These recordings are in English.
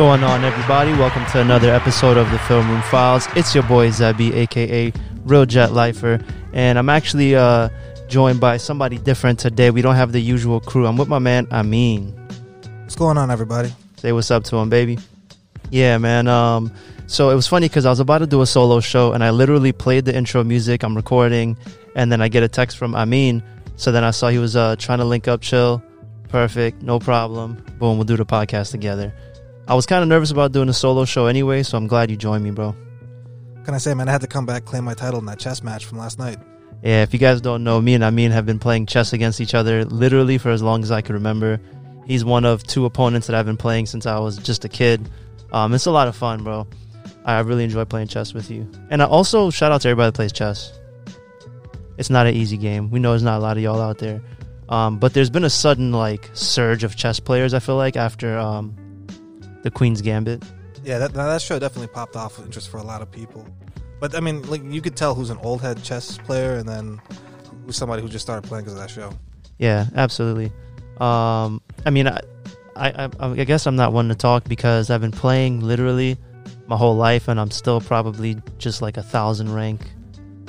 going on, everybody? Welcome to another episode of the Film Room Files. It's your boy Zebby, aka Real Jet Lifer, and I'm actually uh, joined by somebody different today. We don't have the usual crew. I'm with my man Amin. What's going on, everybody? Say what's up to him, baby. Yeah, man. Um, so it was funny because I was about to do a solo show, and I literally played the intro music. I'm recording, and then I get a text from Amin. So then I saw he was uh, trying to link up, chill. Perfect, no problem. Boom, we'll do the podcast together. I was kind of nervous about doing a solo show anyway, so I'm glad you joined me, bro. Can I say, man, I had to come back claim my title in that chess match from last night. Yeah, if you guys don't know, me and Amin have been playing chess against each other literally for as long as I can remember. He's one of two opponents that I've been playing since I was just a kid. Um, it's a lot of fun, bro. I really enjoy playing chess with you. And I also shout out to everybody that plays chess. It's not an easy game. We know there's not a lot of y'all out there. Um, but there's been a sudden like surge of chess players. I feel like after um, the Queen's Gambit. Yeah, that that show definitely popped off with interest for a lot of people. But I mean, like you could tell who's an old head chess player and then who's somebody who just started playing because of that show. Yeah, absolutely. Um, I mean, I, I, I guess I'm not one to talk because I've been playing literally my whole life, and I'm still probably just like a thousand rank,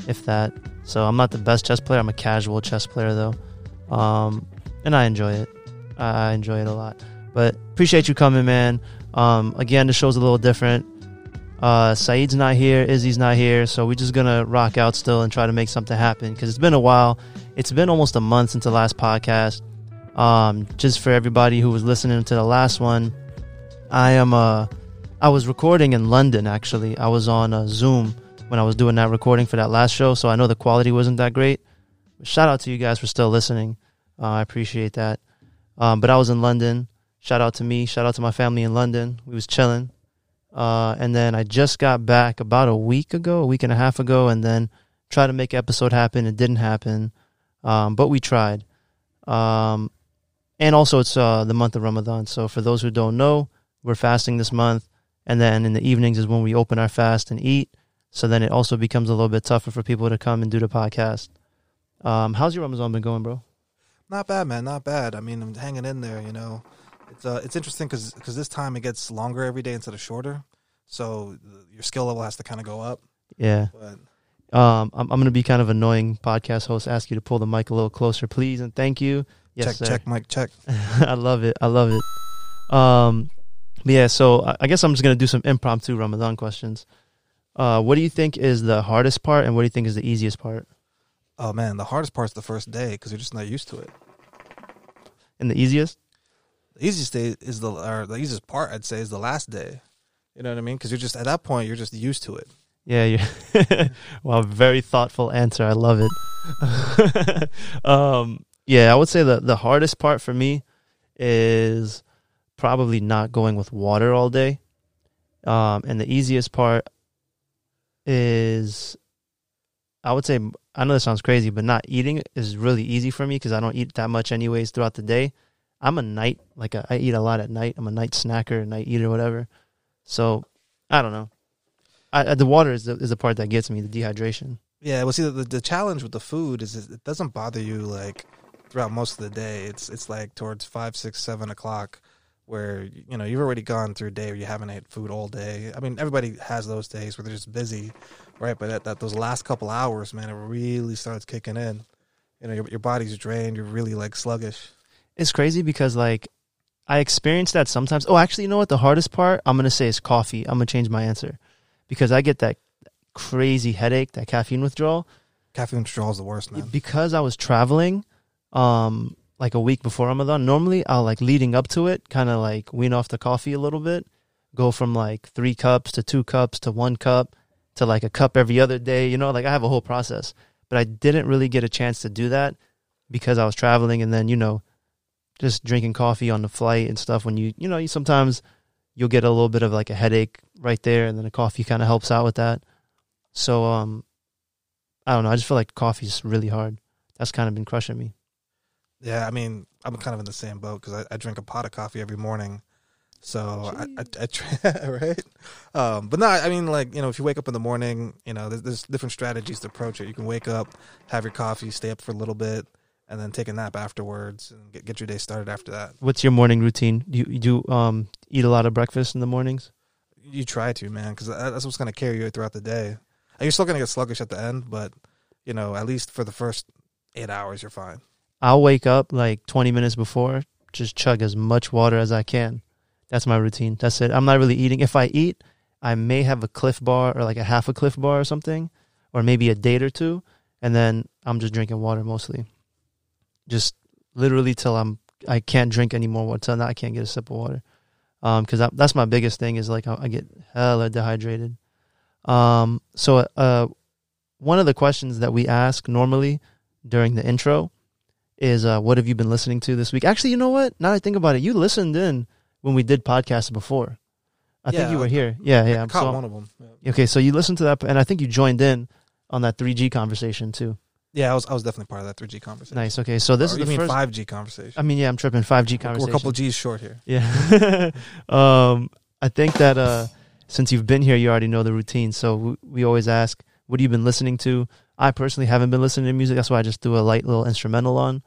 if that. So I'm not the best chess player. I'm a casual chess player though, um, and I enjoy it. I enjoy it a lot. But appreciate you coming, man. Um, again, the show's a little different. Uh, Saeed's not here, Izzy's not here, so we're just gonna rock out still and try to make something happen because it's been a while. It's been almost a month since the last podcast. Um, just for everybody who was listening to the last one, I am uh, I was recording in London actually. I was on uh, Zoom when I was doing that recording for that last show, so I know the quality wasn't that great. Shout out to you guys for still listening. Uh, I appreciate that. Um, but I was in London. Shout out to me. Shout out to my family in London. We was chilling. Uh, and then I just got back about a week ago, a week and a half ago, and then tried to make episode happen. It didn't happen, um, but we tried. Um, and also, it's uh, the month of Ramadan. So for those who don't know, we're fasting this month, and then in the evenings is when we open our fast and eat. So then it also becomes a little bit tougher for people to come and do the podcast. Um, how's your Ramadan been going, bro? Not bad, man. Not bad. I mean, I'm hanging in there. You know, it's uh, it's interesting because this time it gets longer every day instead of shorter, so your skill level has to kind of go up. Yeah. But Um, I'm, I'm going to be kind of annoying podcast host. Ask you to pull the mic a little closer, please, and thank you. Yes, check, sir. check, Mike, check. I love it. I love it. Um, but yeah. So I- I guess I'm just gonna do some impromptu Ramadan questions. Uh, what do you think is the hardest part, and what do you think is the easiest part? Oh man, the hardest part's the first day because you're just not used to it. And the easiest? Easiest day is the or the easiest part I'd say is the last day. You know what I mean? Because you're just at that point you're just used to it. Yeah. Wow. Very thoughtful answer. I love it. um, yeah, I would say the the hardest part for me is probably not going with water all day. Um, and the easiest part is, I would say, I know this sounds crazy, but not eating is really easy for me because I don't eat that much anyways throughout the day. I'm a night like a, I eat a lot at night. I'm a night snacker, night eater, whatever. So I don't know. I, the water is the, is the part that gets me, the dehydration. Yeah, well, see, the, the challenge with the food is it doesn't bother you like throughout most of the day. It's it's like towards five, six, seven o'clock, where you know you've already gone through a day where you haven't ate food all day. I mean, everybody has those days where they're just busy, right? But at that those last couple hours, man, it really starts kicking in. You know, your your body's drained. You're really like sluggish. It's crazy because like I experience that sometimes. Oh, actually, you know what? The hardest part I'm gonna say is coffee. I'm gonna change my answer because I get that crazy headache, that caffeine withdrawal. Caffeine withdrawal is the worst, man. because I was traveling, um, like a week before Ramadan. Normally, I'll like leading up to it, kind of like wean off the coffee a little bit, go from like three cups to two cups to one cup to like a cup every other day. You know, like I have a whole process, but I didn't really get a chance to do that because I was traveling, and then you know, just drinking coffee on the flight and stuff. When you you know, you sometimes you'll get a little bit of like a headache right there, and then the coffee kind of helps out with that. So um, I don't know. I just feel like coffee's really hard. That's kind of been crushing me. Yeah, I mean, I'm kind of in the same boat because I, I drink a pot of coffee every morning. So I, I, I try, right? Um, but no, I mean, like you know, if you wake up in the morning, you know, there's, there's different strategies to approach it. You can wake up, have your coffee, stay up for a little bit, and then take a nap afterwards and get, get your day started after that. What's your morning routine? Do you, you do um eat a lot of breakfast in the mornings? You try to, man, because that's what's going to carry you throughout the day. And you're still going to get sluggish at the end, but you know, at least for the first eight hours, you're fine. I'll wake up like 20 minutes before, just chug as much water as I can. That's my routine. That's it. I'm not really eating. If I eat, I may have a Clif Bar or like a half a Clif Bar or something, or maybe a date or two, and then I'm just drinking water mostly. Just literally till I'm I can't drink anymore. What till I can't get a sip of water. Um, because that's my biggest thing is like I, I get hella dehydrated. Um, so uh, one of the questions that we ask normally during the intro is uh, what have you been listening to this week? Actually, you know what? Now that I think about it, you listened in when we did podcasts before. I Yeah, think you were here. Yeah, yeah. I caught so- one of them. Yeah. okay, so you listened to that, and I think you joined in on that 3G conversation too. Yeah, I was I was definitely part of that 3G conversation. Nice. Okay, so this Or is the first. 5G conversation. I mean, yeah, I'm tripping. 5G conversation. We're a couple G's short here. Yeah. um, I think that uh, since you've been here, you already know the routine. So we, we always ask, what have you been listening to? I personally haven't been listening to music. That's why I just threw a light little instrumental on.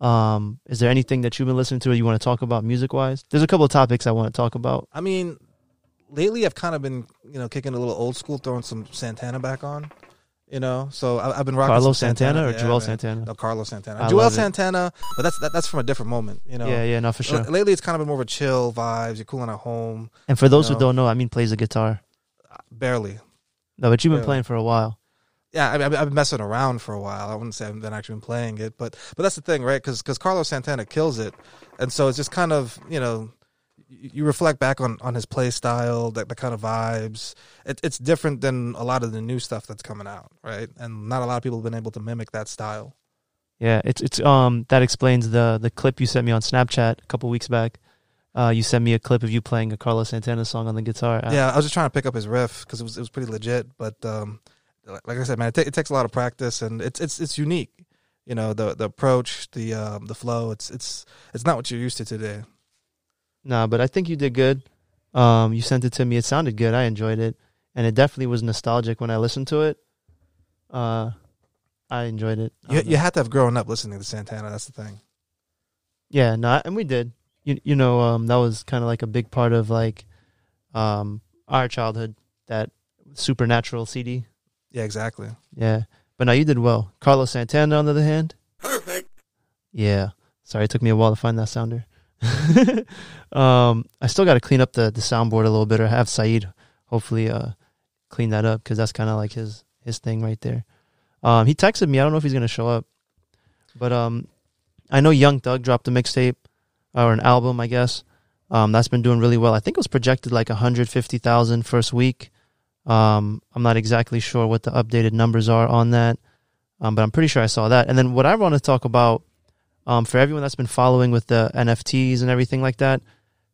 Um, is there anything that you've been listening to or you want to talk about music wise? There's a couple of topics I want to talk about. I mean, lately I've kind of been, you know, kicking a little old school, throwing some Santana back on. You know, so I, I've been rocking Carlos some Santana, or Yeah, Joel man. Santana? No, Carlos Santana. I Joel love it. Santana, but that's that, that's from a different moment. You know. Yeah, yeah, no, for sure. L- Lately, it's kind of been more of a chill vibes. You're cooling at home, And for those you who don't know, I mean, plays the guitar. Uh, barely. No, but you've been Yeah. playing for a while. Yeah, I mean, I've I've been messing around for a while. I wouldn't say I've been actually been playing it, but but that's the thing, right? Because Because Carlos Santana kills it, and so it's just kind of you know, you, reflect back on on his play style, the, the kind of vibes. It, it's different than a lot of the new stuff that's coming out, right? And not a lot of people have been able to mimic that style. Yeah, it's it's um that explains the the clip you sent me on Snapchat a couple weeks back. Uh, you sent me a clip of you playing a Carlos Santana song on the guitar. Yeah, I was just trying to pick up his riff because it was it was pretty legit. But um, like I said, man, it, ta- it takes a lot of practice, and it's it's it's unique. You know, the the approach, the um, the flow. It's it's it's not what you're used to today. Nah, but I think you did good. Um, you sent it to me. It sounded good. I enjoyed it, and it definitely was nostalgic when I listened to it. Uh, I enjoyed it. I You, you had to have grown up listening to Santana. That's the thing. yeah, no, and we did. You you know, um, that was kind of like a big part of like, um, our childhood. That supernatural CD. Yeah, exactly. Yeah, but now you did well. Carlos Santana, on the other hand, perfect. Yeah, sorry, it took me a while to find that sounder. um, I still got to clean up the the soundboard a little bit, or have Saeed hopefully uh clean that up because that's kind of like his his thing right there. Um, he texted me. I don't know if he's gonna show up, but um, I know Young Thug dropped a mixtape or an album, I guess. Um, that's been doing really well. I think it was projected like 150,000 first week. Um, I'm not exactly sure what the updated numbers are on that, um, but I'm pretty sure I saw that. And then what I want to talk about um, for everyone that's been following with the NFTs and everything like that,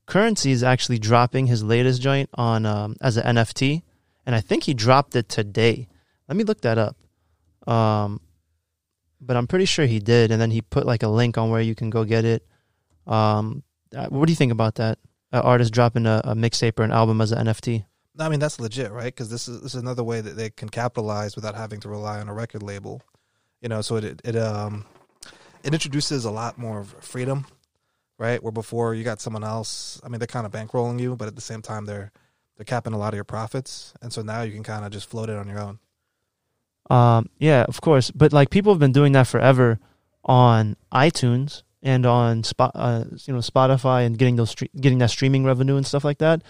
Currency is actually dropping his latest joint on um, as an NFT, and I think he dropped it today. Let me look that up. Um, but I'm pretty sure he did, and then he put like a link on where you can go get it. Um, uh, what do you think about that? An artist dropping a, a mixtape or an album as an NFT? I mean, that's legit, right? Because this is this is another way that they can capitalize without having to rely on a record label. You know, so it it um it introduces a lot more freedom, right? Where before you got someone else. I mean, they're kind of bankrolling you, but at the same time they're they're capping a lot of your profits, and so now you can kind of just float it on your own. Um, yeah, of course. But like people have been doing that forever on iTunes and on spot, uh, you know, Spotify and getting those stre- getting that streaming revenue and stuff like that.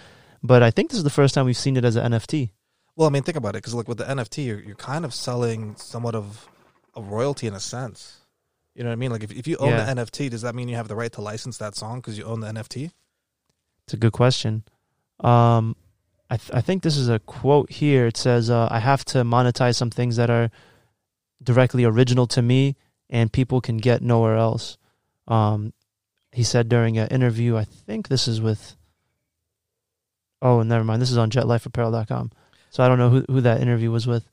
But I think this is the first time we've seen it as an NFT. Well, I mean, think about it, because like with the NFT, you're you're kind of selling somewhat of a royalty in a sense. You know what I mean? Like if if you own Yeah. the NFT, does that mean you have the right to license that song because you own the NFT? It's a good question. Um, I th- I think this is a quote here. It says, uh, "I have to monetize some things that are directly original to me and people can get nowhere else." Um, he said during an interview. I think this is with. Oh, never mind. This is on JetLifeApparel.com. So I don't know who who that interview was with.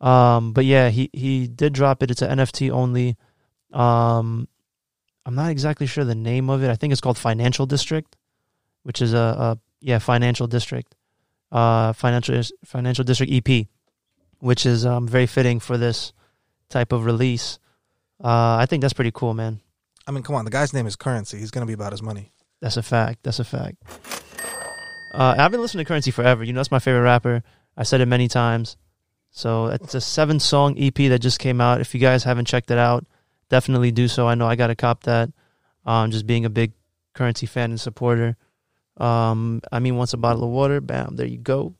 Um, but yeah, he he did drop it. It's an NFT only. Um, I'm not exactly sure the name of it. I think it's called Financial District, which is a, a yeah Financial District, uh, financial Financial District EP, which is um very fitting for this type of release. Uh, I think that's pretty cool, man. I mean, come on, the guy's name is Currency. He's gonna be about his money. That's a fact. That's a fact. Uh, I've been listening to Currency forever. You know, that's my favorite rapper. I said it many times. So it's a seven song EP that just came out. If you guys haven't checked it out, definitely do so. I know I got to cop that. Um, just being a big Currency fan and supporter. Um, I mean, once a bottle of water, bam, there you go.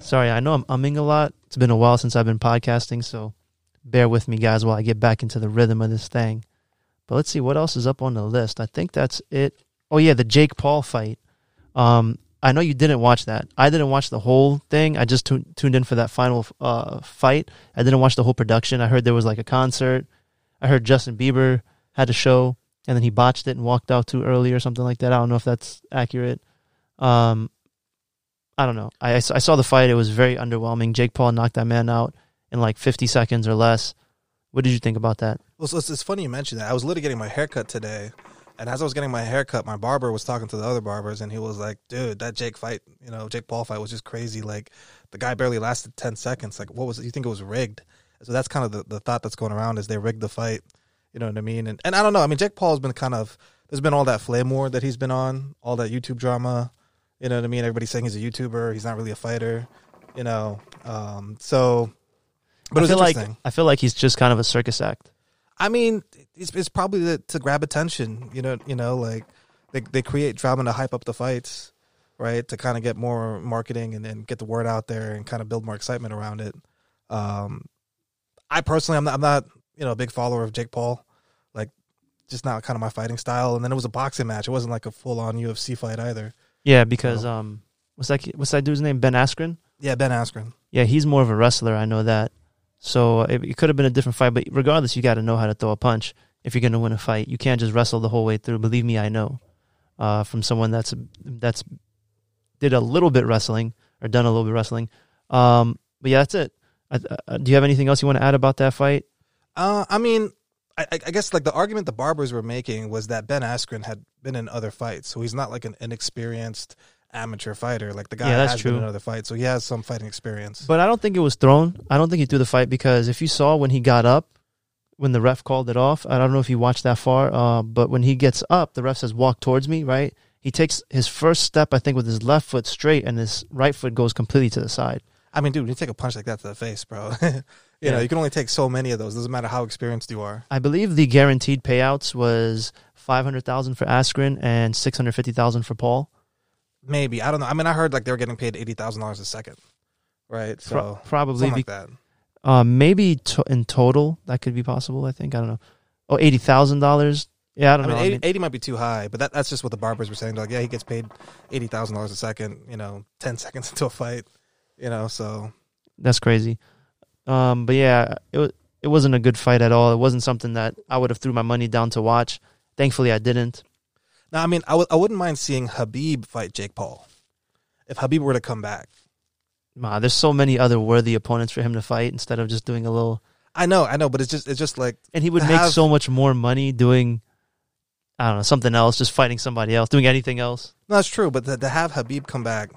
Sorry, I know I'm umming a lot. It's been a while since I've been podcasting, so bear with me, guys, while I get back into the rhythm of this thing. But let's see what else is up on the list. I think that's it. Oh yeah, the Jake Paul fight. Um, I know you didn't watch that. I didn't watch the whole thing. I just tu- tuned in for that final uh, fight. I didn't watch the whole production. I heard there was like a concert. I heard Justin Bieber had a show, and then he botched it and walked out too early or something like that. I don't know if that's accurate. Um, I don't know. I, I saw the fight. It was very underwhelming. Jake Paul knocked that man out in like 50 seconds or less. What did you think about that? Well, so it's, it's funny you mentioned that. I was literally getting my haircut today, and as I was getting my haircut, my barber was talking to the other barbers, and he was like, "Dude, that Jake fight, you know, Jake Paul fight was just crazy. Like, the guy barely lasted ten seconds. Like, what was it? You think it was rigged?" So that's kind of the, the thought that's going around is they rigged the fight. You know what I mean? And and I don't know. I mean, Jake Paul's been kind of there's been all that flame war that he's been on, all that YouTube drama. You know what I mean? Everybody's saying he's a YouTuber. He's not really a fighter. You know, um, so. But I feel like. I feel like he's just kind of a circus act. I mean, it's, it's probably to, to grab attention. You know, you know, like they they create drama to hype up the fights, right? To kind of get more marketing and then get the word out there and kind of build more excitement around it. Um, I personally, I'm not, I'm not, you know, a big follower of Jake Paul. Like, just not kind of my fighting style. And then it was a boxing match. It wasn't like a full on UFC fight either. Yeah, because So- um, what's that? What's that dude's name? Ben Askren. Yeah, Ben Askren. Yeah, he's more of a wrestler. I know that. So it, it could have been a different fight, but regardless, you got to know how to throw a punch if you're going to win a fight. You can't just wrestle the whole way through. Believe me, I know. Uh, from someone that's that's did a little bit wrestling or done a little bit wrestling. Um, but yeah, that's it. I, uh, do you have anything else you want to add about that fight? Uh, I mean, I, I guess like the argument the barbers were making was that Ben Askren had been in other fights, so he's not like an inexperienced amateur fighter. Like the guy Yeah, that's has been in other fights, so he has some fighting experience. But I don't think it was thrown. I don't think he threw the fight because if you saw when he got up, when the ref called it off, I don't know if you watched that far, uh, but when he gets up, the ref says, walk towards me, right? He takes his first step, I think, with his left foot straight, and his right foot goes completely to the side. I mean, dude, when you take a punch like that to the face, bro. you Yeah. know, you can only take so many of those. Doesn't matter how experienced you are. I believe the guaranteed payouts was 500000 for Askren and 650000 for Paul. Maybe I don't know. I mean, I heard like they were getting paid eighty thousand dollars a second, right? So Pro- probably something be- like that. uh, maybe to- in total, that could be possible, I think. I don't know. Oh, $80,000? Yeah, I I don't mean, know. I 80, mean, 80 might be too high, but that, that's just what the barbers were saying. They're like, yeah, he gets paid eighty thousand dollars a second. You know, ten seconds into a fight. You know, so That's crazy. Um, but yeah, it was it wasn't a good fight at all. It wasn't something that I would have threw my money down to watch. Thankfully, I didn't. now I mean, I w- I wouldn't mind seeing Khabib fight Jake Paul if Khabib were to come back. Ma, there's so many other worthy opponents for him to fight instead of just doing a little. I know, I know, but it's just it's just like And he would make have- so much more money doing, I don't know, something else, just fighting somebody else, doing anything else. no, that's true. But to, to have Khabib come back,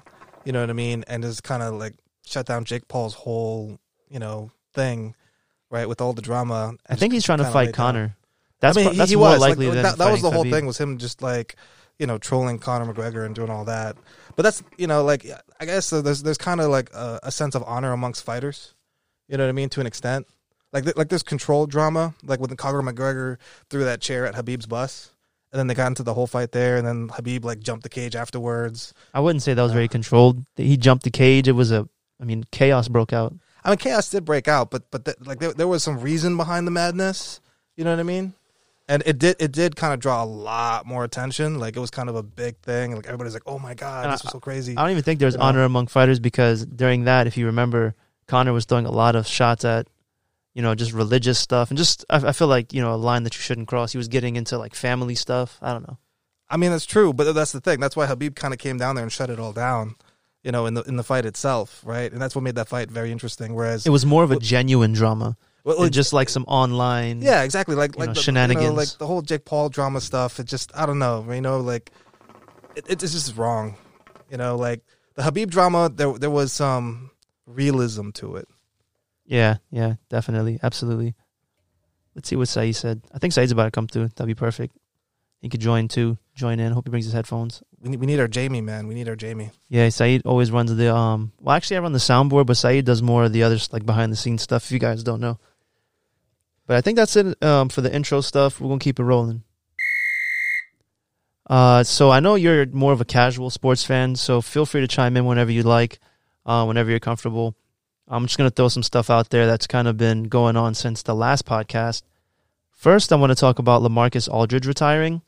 you know what I mean, and just kind of like shut down Jake Paul's whole you know thing, right, with all the drama. I think he's trying to fight lay down. Conor. That's I mean, pro- that's he more was. likely like, than that. That was the whole Khabib. thing was him just like you know trolling Conor McGregor and doing all that. But that's you know like I guess there's there's kind of like a, a sense of honor amongst fighters. You know what I mean to an extent. Like th- like there's control drama, like when Conor McGregor threw that chair at Khabib's bus, and then they got into the whole fight there, and then Khabib like jumped the cage afterwards. I wouldn't say that was very controlled. He jumped the cage. It was a, I mean, chaos broke out. I mean, chaos did break out, but but th- like there, there was some reason behind the madness. You know what I mean? And it did it did kind of draw a lot more attention. Like it was kind of a big thing. Like everybody's like, "Oh my god, And this was so crazy." I don't even think there's You know? honor among fighters because during that, if you remember, Conor was throwing a lot of shots at, you know, just religious stuff and just I, I feel like you know a line that you shouldn't cross. He was getting into like family stuff. I don't know. I mean, that's true, but that's the thing. That's why Khabib kind of came down there and shut it all down. You know, in the in the fight itself, right? And that's what made that fight very interesting. Whereas, It was more of a genuine drama, well, just like some online. yeah, exactly. Like like know, the, shenanigans. You know, like the whole Jake Paul drama stuff. It just I don't know. You know, like it, it's just wrong. You know, like the Khabib drama. There there was some realism to it. Yeah, yeah, definitely, absolutely. Let's see what Saeed said. I think Saeed's about to come through. That'd be perfect. He could join too. Join in. Hope he brings his headphones. We need, we need our Jamie, man. We need our Jamie. Yeah, Saeed always runs the um. Well, actually, I run the soundboard, but Saeed does more of the other like behind the scenes stuff. If you guys don't know, but I think that's it um, for the intro stuff. We're gonna keep it rolling. Uh, so I know you're more of a casual sports fan, so feel free to chime in whenever you'd like, uh, whenever you're comfortable. I'm just gonna throw some stuff out there that's kind of been going on since the last podcast. First, I want to talk about Lamarcus Aldridge retiring.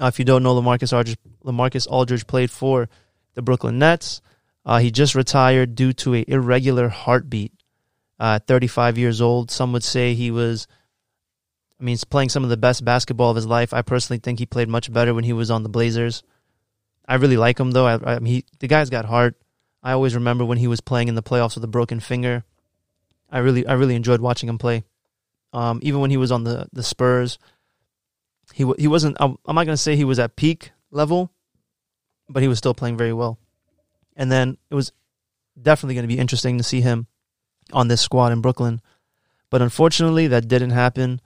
Uh, if you don't know, Lamarcus Aldridge, Lamarcus Aldridge played for the Brooklyn Nets. Uh, he just retired due to a irregular heartbeat. Uh, 35 years old. Some would say he was. I mean, he's playing some of the best basketball of his life. I personally think he played much better when he was on the Blazers. I really like him though. I, I mean, he, the guy's got heart. I always remember when he was playing in the playoffs with a broken finger. I really, I really enjoyed watching him play. Um, even when he was on the the Spurs, he he wasn't. I'm not to say he was at peak level, but he was still playing very well. And then it was definitely going to be interesting to see him on this squad in Brooklyn. But unfortunately, that didn't happen.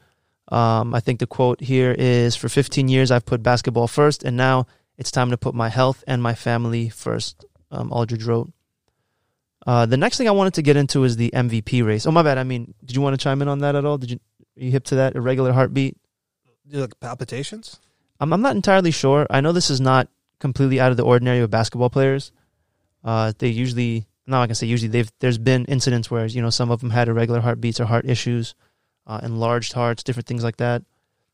Um, I think the quote here is For 15 years, I've put basketball first, and now it's time to put my health and my family first, um, Aldridge wrote. Uh, the next thing I wanted to get into is the MVP race. Oh, my bad. I mean, did you want to chime in on that at all? Did you, are you hip to that irregular heartbeat? like palpitations? I'm, I'm not entirely sure. I know this is not completely out of the ordinary with basketball players. Uh, they usually, not like I say usually, they've there's been incidents where you know some of them had irregular heartbeats or heart issues, uh, enlarged hearts, different things like that.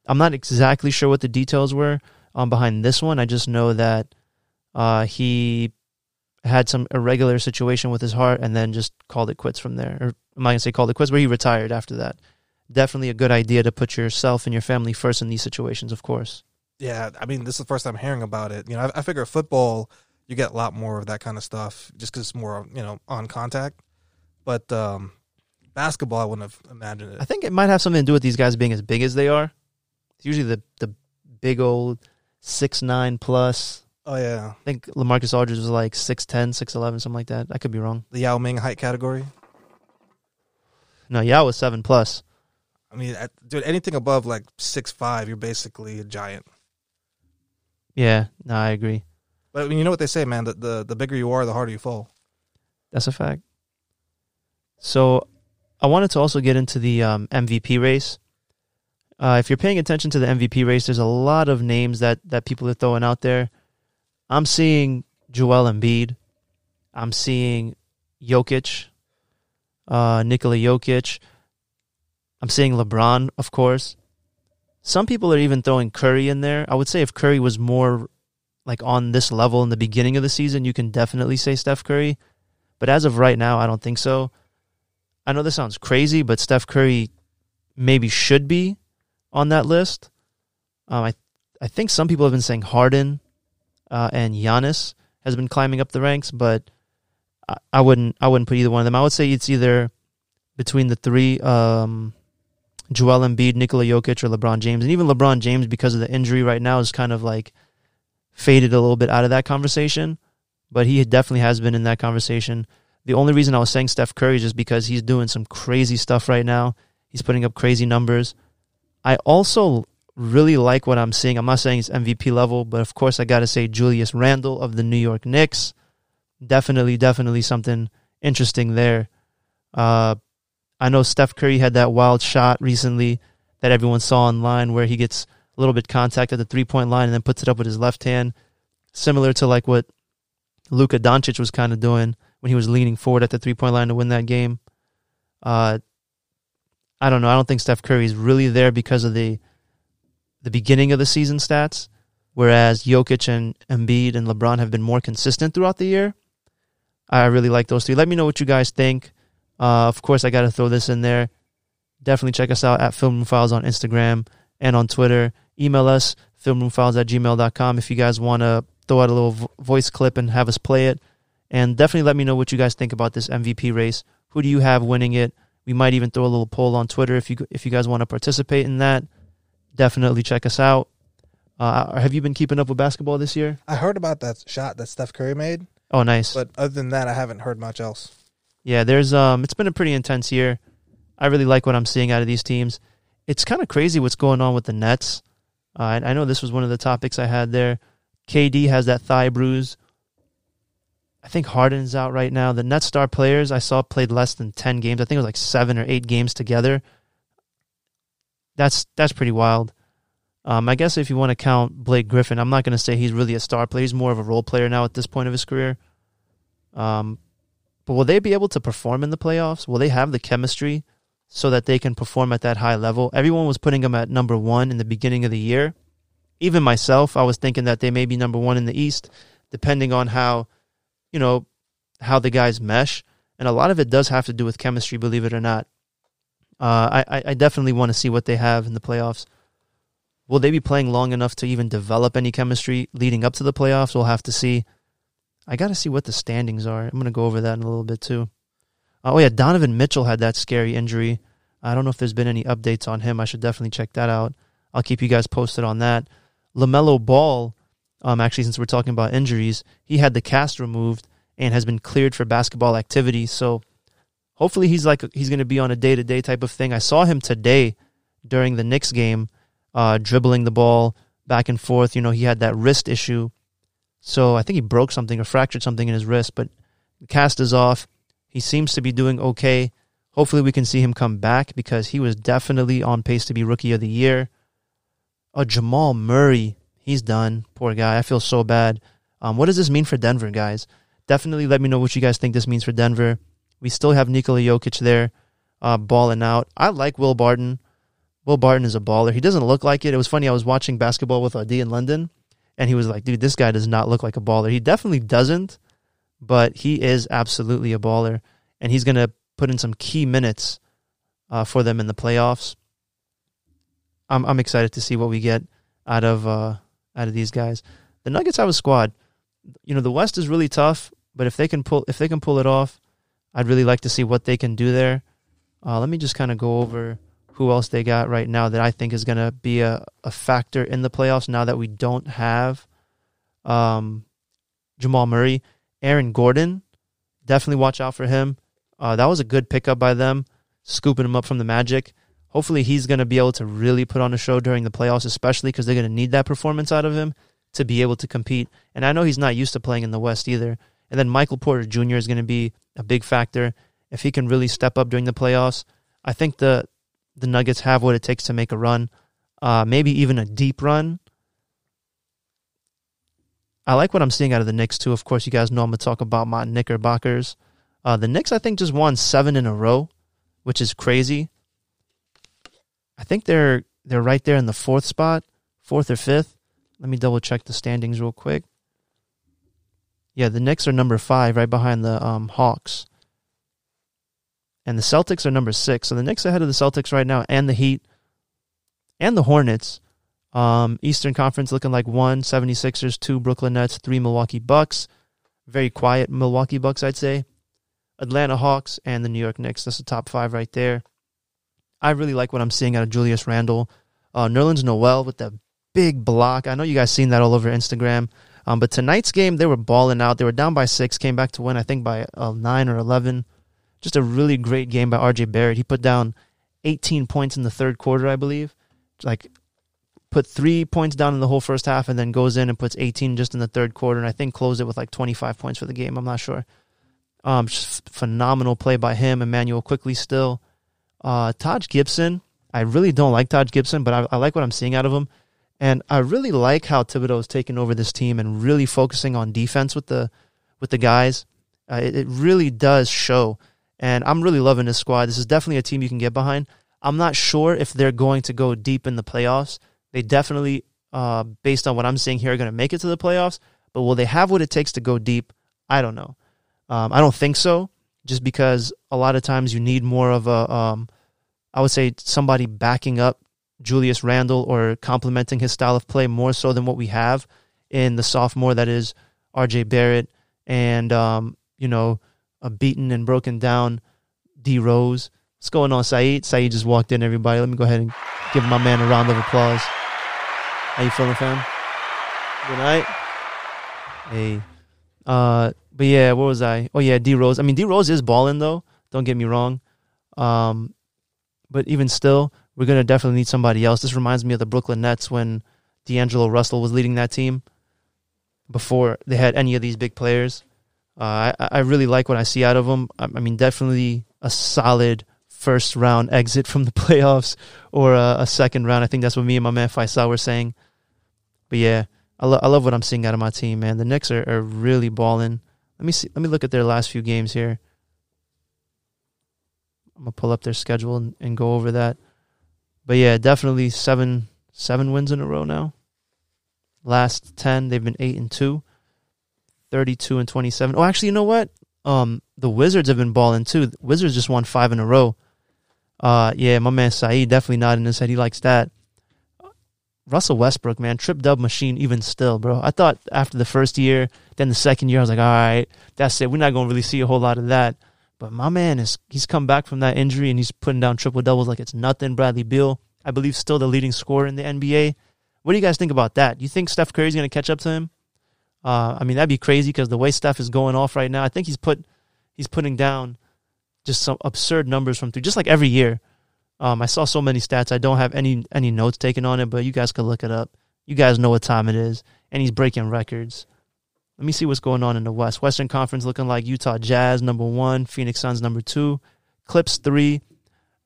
I'm not exactly sure what the details were um, behind this one. I just know that uh, he had some irregular situation with his heart and then just called it quits from there. Or am I gonna say called it quits? Where he retired after that. Definitely a good idea to put yourself and your family first in these situations, of course. Yeah, I mean, this is the first time hearing about it. You know, I, I figure football, you get a lot more of that kind of stuff just because it's more, you know, on contact. But um, basketball, I wouldn't have imagined it. I think it might have something to do with these guys being as big as they are. It's usually the the big old six nine plus. Oh yeah, I think Lamarcus Aldridge was like 6'10", 6'11", something like that. I could be wrong. the Yao Ming height category. No, Yao was seven plus. I mean, dude, anything above like six five, you're basically a giant. Yeah, no, I agree. But I mean, you know what they say, man. The, the the bigger you are, the harder you fall. That's a fact. So, I wanted to also get into the um, MVP race. Uh, if you're paying attention to the MVP race, there's a lot of names that that people are throwing out there. I'm seeing Joel Embiid. I'm seeing Jokic, uh, Nikola Jokic. I'm seeing LeBron, of course. Some people are even throwing Curry in there. I would say if Curry was more like on this level in the beginning of the season, you can definitely say Steph Curry. But as of right now, I don't think so. I know this sounds crazy, but Steph Curry maybe should be on that list. Um, I I think some people have been saying Harden uh, and Giannis has been climbing up the ranks, but I, I wouldn't I wouldn't put either one of them. I would say it's either between the three, um, Joel Embiid, Nikola Jokic, or LeBron James, and even LeBron James because of the injury right now is kind of like faded a little bit out of that conversation, but he definitely has been in that conversation. The only reason I was saying Steph Curry is just because he's doing some crazy stuff right now. He's putting up crazy numbers. I also really like what I'm seeing. I'm not saying it's MVP level, but of course I got to say Julius Randle of the New York Knicks. Definitely, definitely something interesting there. Uh, I know Steph Curry had that wild shot recently that everyone saw online where he gets a little bit contact at the three point line and then puts it up with his left hand, similar to like what Luka Doncic was kind of doing when he was leaning forward at the three point line to win that game. Uh, I don't know. I don't think Steph Curry is really there because of the the beginning of the season stats, whereas Jokic and Embiid and LeBron have been more consistent throughout the year. I really like those three. Let me know what you guys think. Uh, of course, I got to throw this in there. Definitely check us out at Film Room Files on Instagram and on Twitter. Email us, filmroomfiles at gmail.com if you guys want to throw out a little voice clip and have us play it. And definitely let me know what you guys think about this MVP race. Who do you have winning it? We might even throw a little poll on Twitter if you if you guys want to participate in that. Definitely check us out. Uh, have you been keeping up with basketball this year? I heard about that shot that Steph Curry made, Oh, nice. but other than that, I haven't heard much else. Yeah, there's um it's been a pretty intense year. I really like what I'm seeing out of these teams. it's kind of crazy what's going on with the Nets. Uh, I know this was one of the topics I had there. KD has that thigh bruise. I think Harden's out right now. The Nets star players I saw played less than ten games. I think it was like seven or eight games together. That's that's pretty wild. Um, I guess if you want to count Blake Griffin, I'm not going to say he's really a star player. He's more of a role player now at this point of his career. Um, but will they be able to perform in the playoffs? Will they have the chemistry so that they can perform at that high level? Everyone was putting them at number one in the beginning of the year. Even myself, I was thinking that they may be number one in the East, depending on how, you know, how the guys mesh. And a lot of it does have to do with chemistry, believe it or not. Uh, I, I definitely want to see what they have in the playoffs. Will they be playing long enough to even develop any chemistry leading up to the playoffs? We'll have to see. I got to see what the standings are. I'm going to go over that in a little bit too. Oh, yeah, Donovan Mitchell had that scary injury. I don't know if there's been any updates on him. I should definitely check that out. I'll keep you guys posted on that. LaMelo Ball, um, actually, since we're talking about injuries, he had the cast removed and has been cleared for basketball activity. So hopefully he's like he's going to be on a day to day type of thing. I saw him today during the Knicks game uh, dribbling the ball back and forth. You know, he had that wrist issue. So I think he broke something or fractured something in his wrist, but the cast is off. He seems to be doing okay. Hopefully, we can see him come back because he was definitely on pace to be rookie of the year. Oh, Jamal Murray, he's done. Poor guy. I feel so bad. Um, what does this mean for Denver, guys? Definitely let me know what you guys think this means for Denver. We still have Nikola Jokic there, uh, balling out. I like Will Barton. Will Barton is a baller. He doesn't look like it. It was funny. I was watching basketball with Adi in London, and he was like, "Dude, this guy does not look like a baller." He definitely doesn't, but he is absolutely a baller, and he's gonna put in some key minutes uh, for them in the playoffs. I'm I'm excited to see what we get out of uh, out of these guys. The Nuggets have a squad. You know, the West is really tough, but if they can pull if they can pull it off, I'd really like to see what they can do there. Uh, let me just kind of go over who else they got right now that I think is going to be a, a factor in the playoffs now that we don't have um, Jamal Murray. Aaron Gordon, definitely watch out for him. Uh, that was a good pickup by them, scooping him up from the Magic. Hopefully, he's going to be able to really put on a show during the playoffs, especially because they're going to need that performance out of him to be able to compete. And I know he's not used to playing in the West either. And then Michael Porter Jr. is going to be a big factor if he can really step up during the playoffs. I think the the Nuggets have what it takes to make a run, uh, maybe even a deep run. I like what I'm seeing out of the Knicks too. Of course, you guys know I'm gonna talk about my Knickerbockers. Uh, the Knicks, I think, just won seven in a row, which is crazy. I think they're they're right there in the fourth spot, fourth or fifth. Let me double check the standings real quick. Yeah, the Knicks are number five, right behind the um, Hawks and the Celtics are number six. So the Knicks ahead of the Celtics right now, and the Heat, and the Hornets. Um, Eastern Conference looking like one 76ers, two Brooklyn Nets, three Milwaukee Bucks. Very quiet Milwaukee Bucks, I'd say. Atlanta Hawks and the New York Knicks. That's the top five right there. I really like what I'm seeing out of Julius Randle. Uh, Nerlens Noel with the big block. I know you guys seen that all over Instagram. Um, but tonight's game, they were balling out. They were down by six, came back to win, I think, by uh, nine or 11. Just a really great game by RJ Barrett. He put down 18 points in the third quarter, I believe. Like put three points down in the whole first half and then goes in and puts 18 just in the third quarter and I think closed it with like 25 points for the game. I'm not sure. Um, just phenomenal play by him. Immanuel Quickley still. Uh, Taj Gibson. I really don't like Taj Gibson, but I, I like what I'm seeing out of him. And I really like how Thibodeau is taking over this team and really focusing on defense with the with the guys. Uh, it, it really does show and I'm really loving this squad. This is definitely a team you can get behind. I'm not sure if they're going to go deep in the playoffs. They definitely, uh, based on what I'm seeing here, are going to make it to the playoffs. But will they have what it takes to go deep? I don't know. Um, I don't think so, just because a lot of times you need more of a, um, I would say, somebody backing up Julius Randle or complementing his style of play more so than what we have in the sophomore that is RJ Barrett and, um, you know, a beaten and broken down D Rose. What's going on, Saeed? Saeed just walked in, everybody. Let me go ahead and give my man a round of applause. How you feeling, fam? Good night. Hey. Uh, but yeah, what was I? Oh yeah, D Rose. I mean, D Rose is balling though. Don't get me wrong. Um, but even still, we're gonna definitely need somebody else. This reminds me of the Brooklyn Nets when D'Angelo Russell was leading that team before they had any of these big players. Uh, I I really like what I see out of them. I, I mean, definitely a solid first round exit from the playoffs or a, a, second round. I think that's what me and my man Faisal were saying. But yeah, I, lo- I love what I'm seeing out of my team, man. The Knicks are, are really balling. Let me see. Let me look at their last few games here. I'm gonna pull up their schedule and, and go over that. But yeah, definitely seven seven wins in a row now. Last ten, they've been eight and two. 32 and 27. Oh, actually, you know what? Um, the Wizards have been balling too. The Wizards just won five in a row. Uh, yeah, my man Saeed definitely nodding his head. He likes that. Russell Westbrook, man, trip dub machine. Even still, bro. I thought after the first year, then the second year, I was like, all right, that's it. We're not gonna really see a whole lot of that. But my man is he's come back from that injury and he's putting down triple doubles like it's nothing. Bradley Beal, I believe, still the leading scorer in the NBA. What do you guys think about that? You think Steph Curry's gonna catch up to him? Uh, I mean, that'd be crazy because the way Steph is going off right now, I think he's put he's putting down just some absurd numbers from three, just like every year. Um, I saw so many stats. I don't have any any notes taken on it, but you guys could look it up. You guys know what time it is, and he's breaking records. Let me see what's going on in the West. Western Conference looking like Utah Jazz number one, Phoenix Suns number two, Clips three.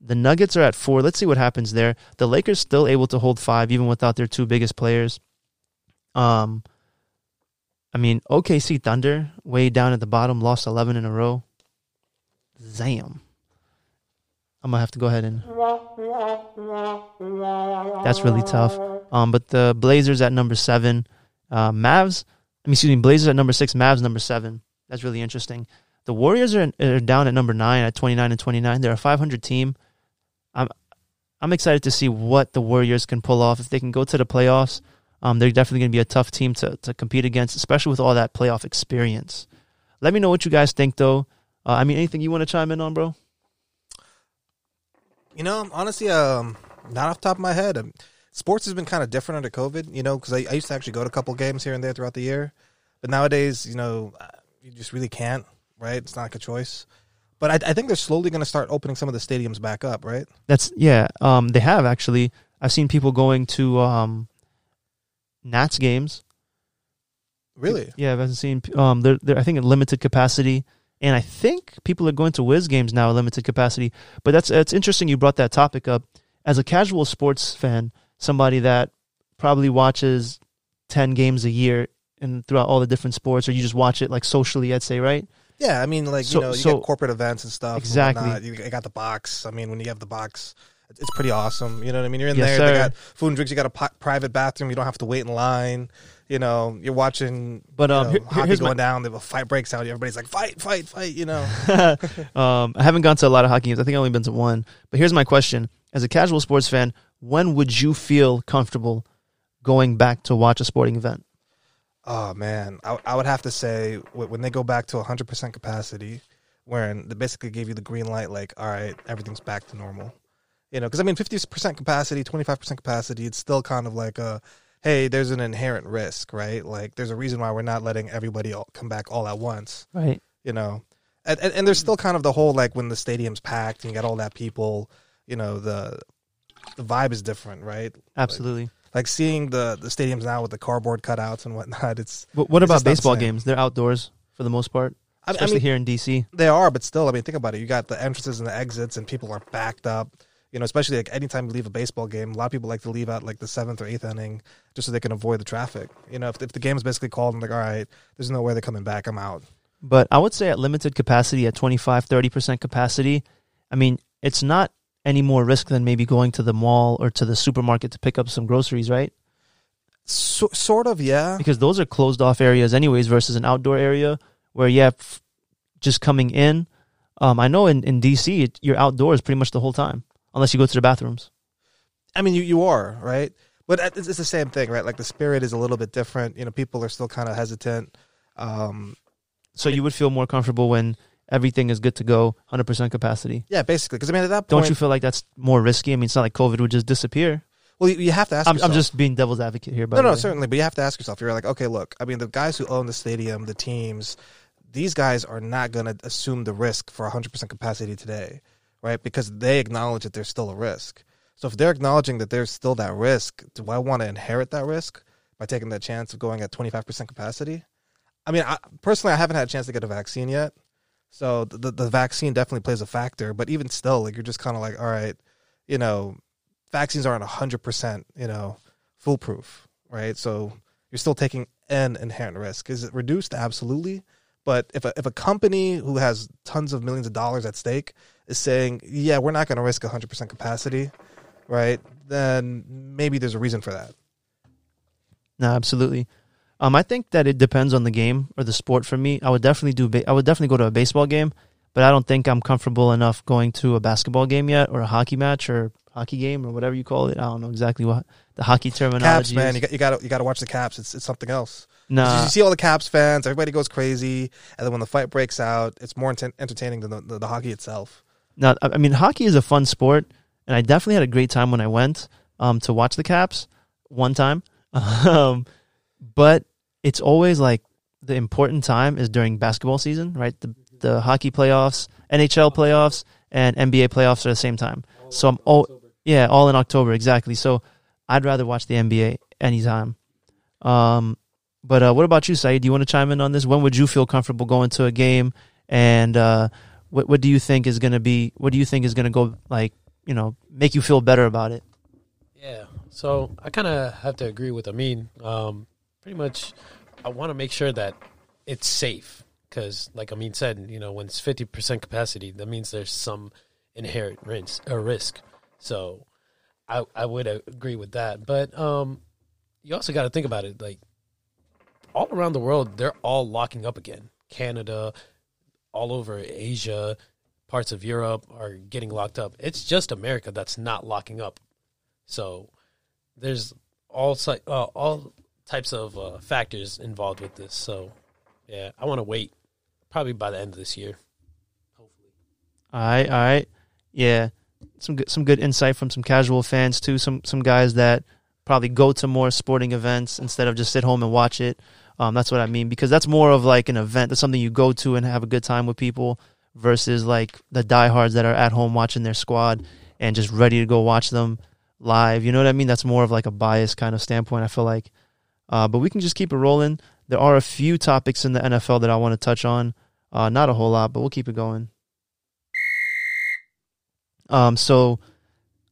The Nuggets are at four. Let's see what happens there. The Lakers still able to hold five even without their two biggest players. Um, I mean, OKC Thunder way down at the bottom, lost eleven in a row. Zam. I'm gonna have to go ahead and. That's really tough. Um, but the Blazers at number seven, uh, Mavs. I mean, excuse me, Blazers at number six, Mavs number seven. That's really interesting. The Warriors are, are down at number nine at 29 and 29. They're a 500 team. I'm I'm excited to see what the Warriors can pull off if they can go to the playoffs. Um, they're definitely going to be a tough team to to compete against, especially with all that playoff experience. Let me know what you guys think, though. Uh, I mean, anything you want to chime in on, bro? You know, honestly, um, not off the top of my head. Um, sports has been kind of different under COVID. You know, because I, I, used to actually go to a couple games here and there throughout the year, but nowadays, you know, uh, you just really can't. Right? It's not like a choice. But I, I think they're slowly going to start opening some of the stadiums back up. Right? That's yeah. Um, they have actually. I've seen people going to um, Nats games. Really? Yeah, I've seen. Um, they're, they're I think in limited capacity, and I think people are going to Wiz games now, in limited capacity. But that's it's interesting you brought that topic up. As a casual sports fan, somebody that probably watches ten games a year and throughout all the different sports, or you just watch it like socially, I'd say, right? Yeah, I mean, like So- you know, you so- get corporate events and stuff. Exactly. whatnot. You got the box. I mean, when you have the box, it's pretty awesome. You know what I mean? You're in Yes, there. They got food and drinks. You got a private bathroom. You don't have to wait in line. You know, you're watching. But, you um, know, here- here's going my- down. The fight breaks out. Everybody's like, fight, fight, fight. You know, um, I haven't gone to a lot of hockey games. I think I've only been to one. But here's my question: As a casual sports fan, when would you feel comfortable going back to watch a sporting event? oh man, I, I would have to say when they go back to 100 percent capacity, wherein they basically gave you the green light, like, all right, everything's back to normal. You know, because I mean, 50 percent capacity, 25 percent capacity, it's still kind of like a hey, there's an inherent risk, right? Like, there's a reason why we're not letting everybody all come back all at once. Right. you know and, and, and there's still kind of the whole like when the stadium's packed and you got all that people you know the the vibe is different right Absolutely. like seeing the the stadiums now with the cardboard cutouts and whatnot it's But what It's about not the baseball games? They're outdoors for the most part, I, I especially mean here in DC. they are but still i mean think about it you got the entrances and the exits and people are backed up you know especially like anytime you leave a baseball game a lot of people like to leave out like the seventh or eighth inning just so they can avoid the traffic you know if, if the game is basically called and like all right there's no way they're coming back i'm out But I would say at limited capacity, at 25, 30% capacity, I mean, it's not any more risk than maybe going to the mall or to the supermarket to pick up some groceries, right? so, sort of yeah Because those are closed off areas, anyways, versus an outdoor area where have f- just coming in. Um, I know in, in DC, it, you're outdoors pretty much the whole time, unless you go to the bathrooms. I mean, you, you are right, but it's, it's the same thing, right? Like the spirit is a little bit different. You know, people are still kind of hesitant. Um, So you would feel more comfortable when everything is good to go, 100% capacity. yeah, basically, because I mean, at that point, Don't you feel like that's more risky? I mean, it's not like COVID would just disappear. well, you, you have to ask. I'm, yourself. I'm just being devil's advocate here. By no, no, certainly, but you have to ask yourself. You're like, okay, look, I mean, the guys who own the stadium, the teams, these guys are not going to assume the risk for 100% capacity today, right? Because they acknowledge that there's still a risk. So if they're acknowledging that there's still that risk, do I want to inherit that risk by taking that chance of going at 25% capacity? I mean, I, personally, I haven't had a chance to get a vaccine yet. So the, the vaccine definitely plays a factor, but even still, like you're just kind of like, all right, you know, vaccines aren't 100%, you know, foolproof, right? So you're still taking an inherent risk. Is it reduced? Absolutely. But if a, if a company who has tons of millions of dollars at stake is saying, yeah, we're not going to risk 100% capacity, right? Then maybe there's a reason for that. No, absolutely. Um, I think that it depends on the game or the sport. For me, I would definitely do. Ba- I would definitely go to a baseball game, but I don't think I'm comfortable enough going to a basketball game yet, or a hockey match, or hockey game, or whatever you call it. I don't know exactly what the hockey terminology. Caps, man, is. you got you got you got to watch the Caps. It's it's something else. Nah, you see all the Caps fans, everybody goes crazy, and then when the fight breaks out, it's more enten- entertaining than the, the, the hockey itself. no. I I mean, hockey is a fun sport, and I definitely had a great time when I went um, to watch the Caps one time. um, but it's always like the important time is during basketball season, right? The the hockey playoffs, NHL playoffs, and NBA playoffs are the same time. So I'm all yeah, all in October exactly. So I'd rather watch the NBA anytime. Um, but uh, what about you, Saeed? Do you want to chime in on this? When would you feel comfortable going to a game? And uh, what what do you think is going to be? What do you think is going to go like? You know, make you feel better about it? Yeah. So I kind of have to agree with Amin. Um, pretty much, I want to make sure that it's safe because, like Amin said, you know, when it's fifty percent capacity, that means there's some inherent risk. So I I would agree with that. But um, you also got to think about it. Like all around the world, they're all locking up again. Canada, all over Asia, parts of Europe are getting locked up. It's just America that's not locking up. So there's all uh, all types of uh, factors involved with this. So yeah, I want to wait probably by the end of this year. Hopefully. All right, all right, yeah. Some good, some good insight from some casual fans too. Some some guys that probably go to more sporting events instead of just sit home and watch it. Um, that's what I mean because that's more of like an event. That's something you go to and have a good time with people versus like the diehards that are at home watching their squad and just ready to go watch them live. You know what I mean? That's more of like a biased kind of standpoint. I feel like, uh, but we can just keep it rolling. There are a few topics in the NFL that I want to touch on. Uh, not a whole lot, but we'll keep it going. Um, so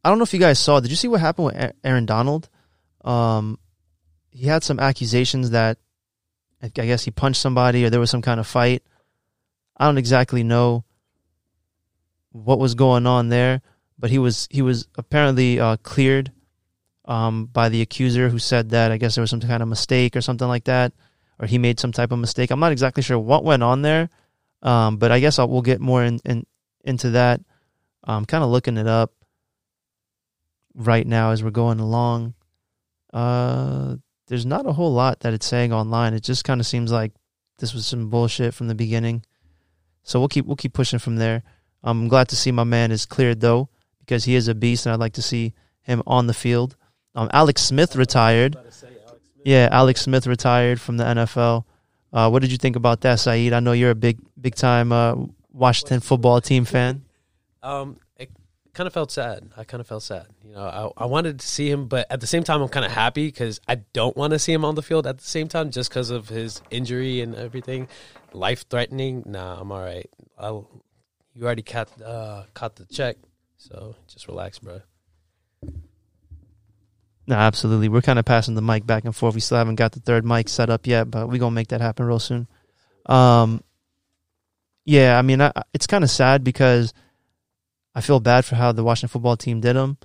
I don't know if you guys saw. Did you see what happened with Aaron Donald? Um, he had some accusations that I guess he punched somebody or there was some kind of fight. I don't exactly know what was going on there, but he was he was apparently uh, cleared um, by the accuser who said that I guess there was some kind of mistake or something like that, or he made some type of mistake. I'm not exactly sure what went on there, um, but I guess I'll, we'll get more in, in into that. I'm kind of looking it up right now as we're going along. Uh, there's not a whole lot that it's saying online. It just kind of seems like this was some bullshit from the beginning. So we'll keep we'll keep pushing from there. I'm glad to see my man is cleared though because he is a beast, and I'd like to see him on the field. Um, Alex Smith retired. Yeah, Alex Smith retired from the NFL. Uh, what did you think about that, Saeed? I know you're a big big time uh, Washington football team fan. Um, it kind of felt sad. I kind of felt sad. You know, I, I wanted to see him, but at the same time, I'm kind of happy because I don't want to see him on the field at the same time just because of his injury and everything. Life threatening. Nah, I'm all right. I'll, you already caught uh, caught the check, so just relax, bro. No, absolutely. We're kind of passing the mic back and forth. We still haven't got the third mic set up yet, but we're gonna make that happen real soon. Um, yeah, I mean, I, it's kind of sad because I feel bad for how the Washington football team did him.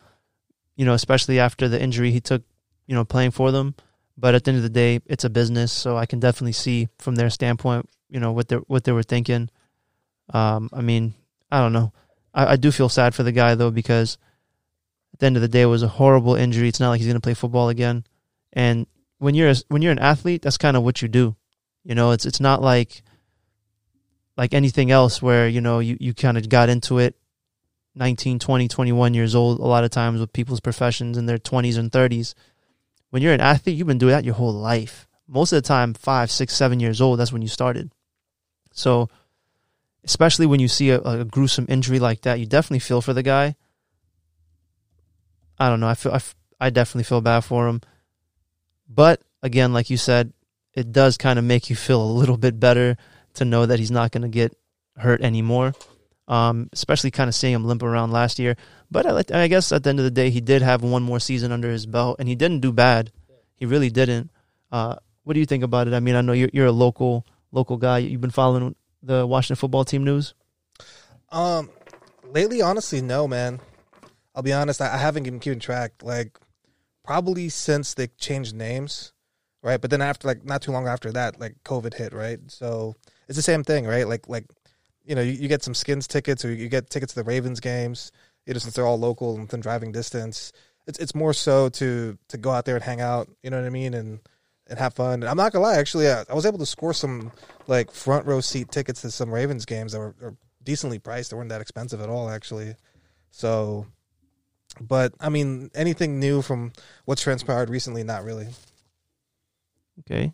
You know, especially after the injury he took, you know, playing for them. But at the end of the day, it's a business, so I can definitely see from their standpoint, you know, what they what they were thinking. Um, I mean, I don't know. I, I do feel sad for the guy though because at the end of the day, it was a horrible injury. It's not like he's going to play football again. And when you're a, when you're an athlete, that's kind of what you do. You know, it's it's not like like anything else where you know you, you kind of got into it 19 20 21 years old a lot of times with people's professions in their 20s and 30s when you're an athlete you've been doing that your whole life most of the time five six seven years old that's when you started so especially when you see a, a gruesome injury like that you definitely feel for the guy I don't know. I feel I, definitely feel bad for him. But again, like you said, it does kind of make you feel a little bit better to know that he's not going to get hurt anymore. Um, especially kind of seeing him limp around last year. But I, I guess at the end of the day, he did have one more season under his belt, and he didn't do bad. He really didn't. Uh, what do you think about it? I mean, I know you're, you're a local local guy. You've been following the Washington football team news. Um, lately, honestly, no, man. I'll be honest. I, I haven't been keeping track. Like, probably since they changed names, right? But then after, like, not too long after that, like, COVID hit, right? So it's the same thing, right? Like, like, you know, you, you get some skins tickets, or you get tickets to the Ravens games. You know, since they're all local and within driving distance, it's it's more so to to go out there and hang out. You know what I mean? And and have fun. And I'm not gonna lie, actually, I, I was able to score some like front row seat tickets to some Ravens games that were, were decently priced. They weren't that expensive at all, actually. So, but I mean, anything new from what's transpired recently? Not really. Okay.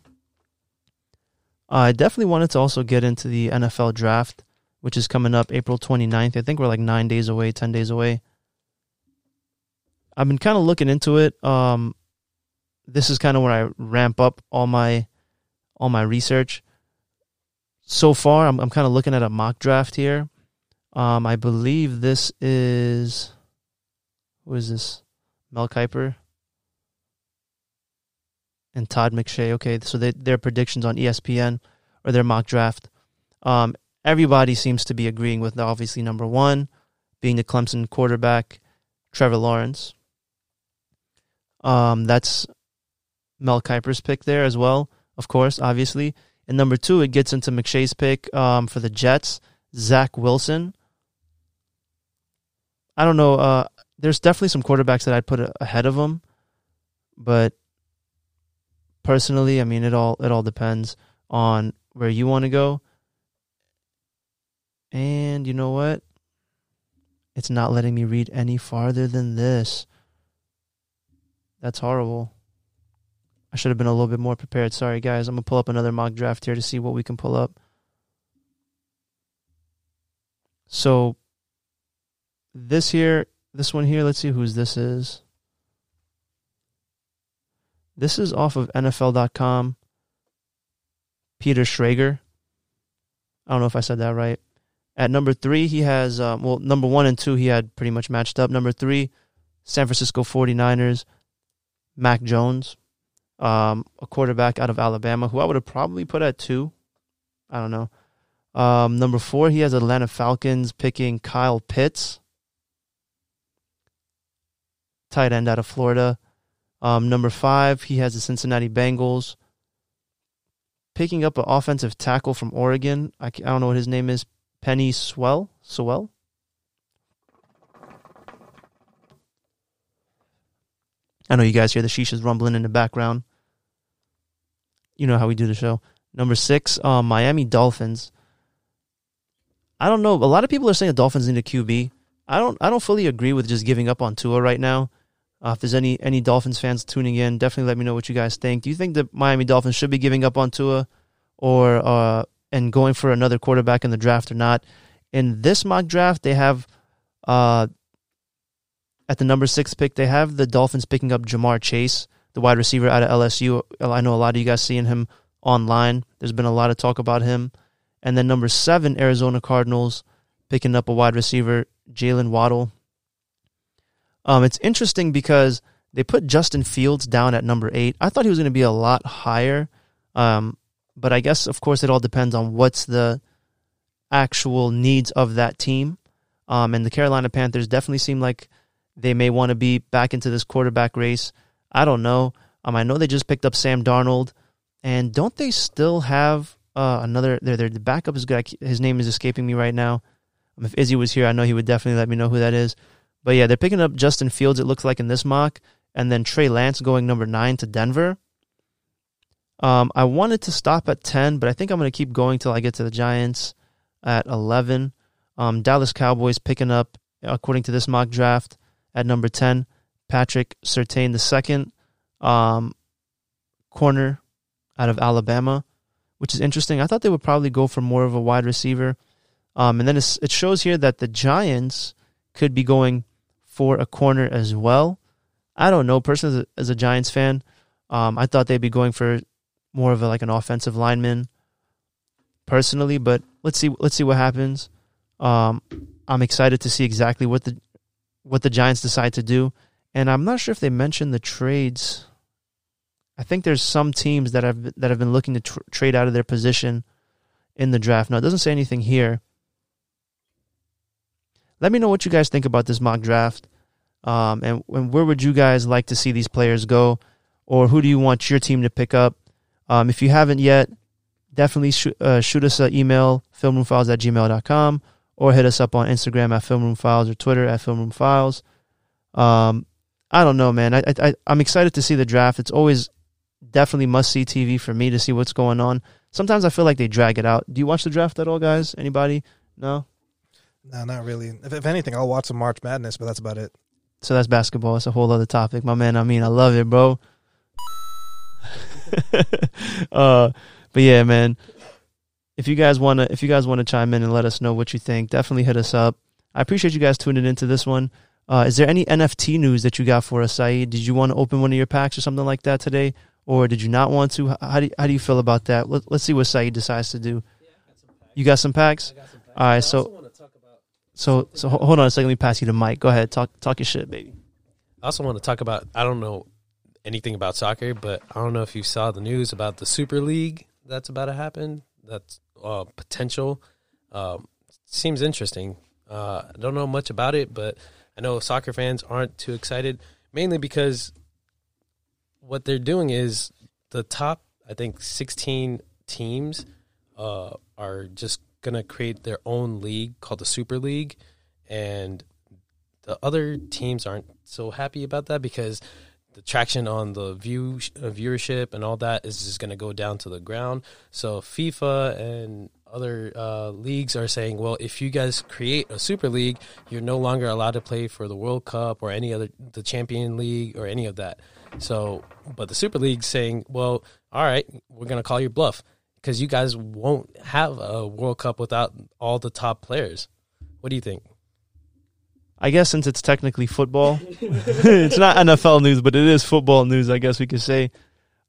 I definitely wanted to also get into the NFL draft, which is coming up April 29th. I think we're like nine days away, 10 days away. I've been kind of looking into it. Um, this is kind of where I ramp up all my all my research. So far, I'm I'm kind of looking at a mock draft here. Um, I believe this is who is this? Mel Kiper and Todd McShay. Okay, so they, their predictions on ESPN or their mock draft. Um, everybody seems to be agreeing with obviously number one being the Clemson quarterback, Trevor Lawrence. Um, that's Mel Kiper's pick there as well, of course, obviously. And number two, it gets into McShay's pick um, for the Jets, Zach Wilson. I don't know. Uh, there's definitely some quarterbacks that I'd put ahead of him, but personally, I mean, it all it all depends on where you want to go. And you know what? It's not letting me read any farther than this. That's horrible. I should have been a little bit more prepared. Sorry, guys. I'm going to pull up another mock draft here to see what we can pull up. So, this here, this one here, let's see whose this is. This is off of NFL.com. Peter Schrager. I don't know if I said that right. At number three, he has, um, well, number one and two, he had pretty much matched up. Number three, San Francisco 49ers, Mac Jones um, a quarterback out of Alabama who I would have probably put at two. I don't know. Um, number four, he has Atlanta Falcons picking Kyle Pitts, tight end out of Florida. Um, number five, he has the Cincinnati Bengals picking up an offensive tackle from Oregon. I, I don't know what his name is. Penny Swell? Sewell. I know you guys hear the shishas rumbling in the background you know how we do the show. Number six, um, Miami Dolphins. I don't know. A lot of people are saying the Dolphins need a QB. I don't. I don't fully agree with just giving up on Tua right now. Uh, if there's any any Dolphins fans tuning in, definitely let me know what you guys think. Do you think the Miami Dolphins should be giving up on Tua, or uh, and going for another quarterback in the draft or not? In this mock draft, they have uh, at the number six pick, they have the Dolphins picking up Ja'Marr Chase the wide receiver out of LSU. I know a lot of you guys seeing him online. There's been a lot of talk about him. And then number seven, Arizona Cardinals picking up a wide receiver, Jaylen Waddle. Um, it's interesting because they put Justin Fields down at number eight. I thought he was going to be a lot higher. Um, but I guess, of course, it all depends on what's the actual needs of that team. Um, and the Carolina Panthers definitely seem like they may want to be back into this quarterback race. I don't know. Um, I know they just picked up Sam Darnold, and don't they still have uh, another? Their their backup is good. His name is escaping me right now. Um, if Izzy was here, I know he would definitely let me know who that is. But yeah, they're picking up Justin Fields. It looks like in this mock, and then Trey Lance going number nine to Denver. Um, I wanted to stop at ten, but I think I'm going to keep going till I get to the Giants at eleven. Um, Dallas Cowboys picking up, according to this mock draft, at number ten. Patrick Surtain the second, um, corner out of Alabama, which is interesting. I thought they would probably go for more of a wide receiver. Um, and then it shows here that the Giants could be going for a corner as well. I don't know. Personally, as a, as a Giants fan, um, I thought they'd be going for more of a, like an offensive lineman. Personally, but let's see. Let's see what happens. Um, I'm excited to see exactly what the what the Giants decide to do, and I'm not sure if they mentioned the trades. I think there's some teams that have that have been looking to tr- trade out of their position in the draft. Now it doesn't say anything here. Let me know what you guys think about this mock draft, um, and, and where would you guys like to see these players go, or who do you want your team to pick up? Um, if you haven't yet, definitely sh- uh, shoot us an email, filmroomfiles at gmail.com, or hit us up on Instagram at filmroomfiles or Twitter at filmroomfiles. Um, I don't know, man. I, I I'm excited to see the draft. It's always definitely must see TV for me to see what's going on. Sometimes I feel like they drag it out. Do you watch the draft at all, guys? Anybody? No. No, not really. If, if anything, I'll watch some March Madness, but that's about it. So that's basketball. It's a whole other topic, my man. I mean, I love it, bro. uh, but yeah, man. If you guys wanna, if you guys wanna chime in and let us know what you think, definitely hit us up. I appreciate you guys tuning into this one. Uh, is there any NFT news that you got for us, Saeed? Did you want to open one of your packs or something like that today, or did you not want to? How do you, how do you feel about that? Let, us see what Saeed decides to do. You got some packs? All right, so so so hold on a second. Let me pass you the mic. Go ahead, talk talk your shit, baby. I also want to talk about. I don't know anything about soccer, but I don't know if you saw the news about the Super League that's about to happen. That's uh, potential. Um, seems interesting. Uh, I don't know much about it, but I know soccer fans aren't too excited, mainly because what they're doing is the top, I think, 16 teams uh, are just going to create their own league called the Super League. And the other teams aren't so happy about that because the traction on the view uh, viewership and all that is just going to go down to the ground. So FIFA and other uh, leagues are saying, well, if you guys create a super league, you're no longer allowed to play for the World Cup or any other the Champion League or any of that. So, but the Super League saying, well, all right, we're going to call your bluff because you guys won't have a World Cup without all the top players. What do you think? I guess since it's technically football, it's not NFL news, but it is football news. I guess we could say.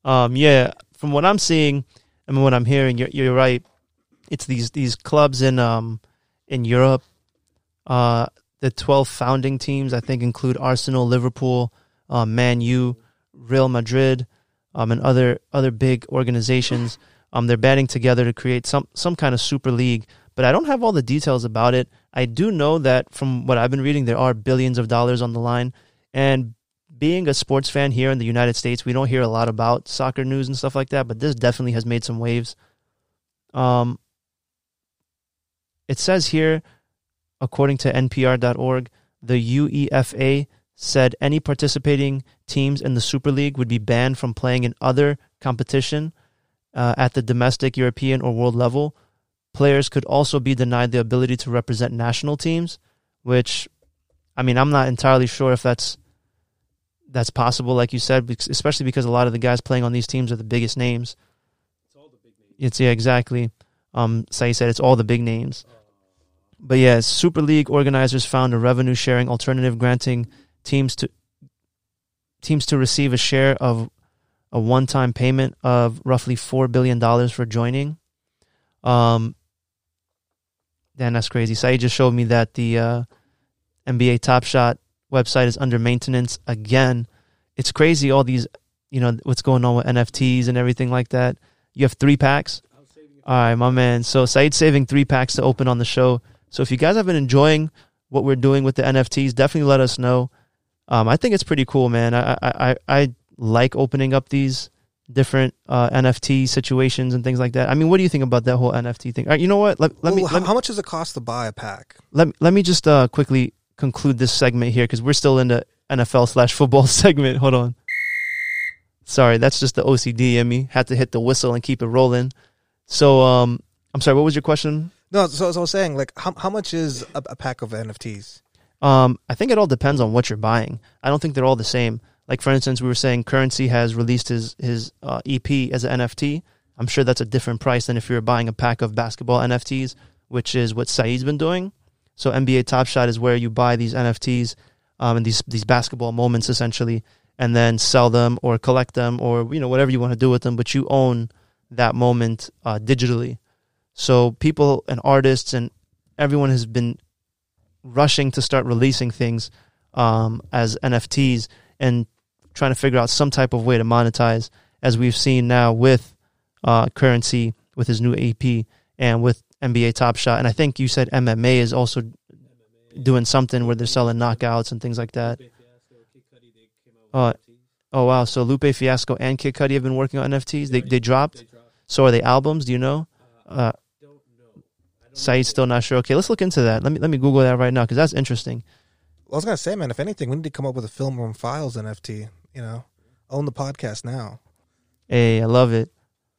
Um, yeah, from what I'm seeing and what I'm hearing, you're, you're right. It's these these clubs in um in Europe. Uh, the 12 founding teams I think include Arsenal, Liverpool, uh, Man U, Real Madrid, um, and other other big organizations. Um, they're banding together to create some some kind of super league, but I don't have all the details about it. I do know that from what I've been reading, there are billions of dollars on the line. And being a sports fan here in the United States, we don't hear a lot about soccer news and stuff like that, but this definitely has made some waves. Um, it says here, according to NPR.org, the UEFA said any participating teams in the Super League would be banned from playing in other competition uh, at the domestic, European, or world level Players could also be denied the ability to represent national teams, which, I mean, I'm not entirely sure if that's that's possible, like you said, especially because a lot of the guys playing on these teams are the biggest names. It's all the big names. It's yeah, exactly. Um, Sai said it's all the big names. But yeah, Super League organizers found a revenue sharing alternative granting teams to teams to receive a share of a one time payment of roughly four billion dollars for joining. Um, Damn, that's crazy. Saeed just showed me that the uh, NBA Top Shot website is under maintenance again. It's crazy all these, you know, what's going on with NFTs and everything like that. You have three packs. All right, my man. So Saeed's saving three packs to open on the show. So if you guys have been enjoying what we're doing with the NFTs, definitely let us know. Um, I think it's pretty cool, man. I, I I I like opening up these different uh, NFT situations and things like that. I mean, what do you think about that whole NFT thing? All right, you know what? Let, let, Ooh, me, how, let me. How much does it cost to buy a pack? Let me, let me just uh, quickly conclude this segment here because we're still in the NFL slash football segment. Hold on. Sorry, that's just the OCD in me. Had to hit the whistle and keep it rolling. So, um, I'm sorry. What was your question? No, so, so I was saying, like, how how much is a, a pack of NFTs? Um, I think it all depends on what you're buying. I don't think they're all the same. Like for instance, we were saying Curren$y has released his his uh, EP as an NFT. I'm sure that's a different price than if you're buying a pack of basketball NFTs, which is what Saeed's been doing. So NBA Top Shot is where you buy these NFTs um, and these these basketball moments essentially, and then sell them or collect them or you know whatever you want to do with them, but you own that moment uh, digitally. So people and artists and everyone has been rushing to start releasing things um, as NFTs and trying to figure out some type of way to monetize, as we've seen now with uh, Curren$y with his new AP, and with NBA Top Shot. And I think you said MMA is also doing something where they're selling knockouts and things like that. Uh, oh wow! So Lupe Fiasco and Kid Cudi have been working on NFTs. They they dropped. So are they albums? Do you know? Uh, Saeed's still not sure. Okay, let's look into that. Let me let me Google that right now because that's interesting. I was gonna say, man, if anything, we need to come up with a film room files NFT. You know, own the podcast now. Hey, I love it,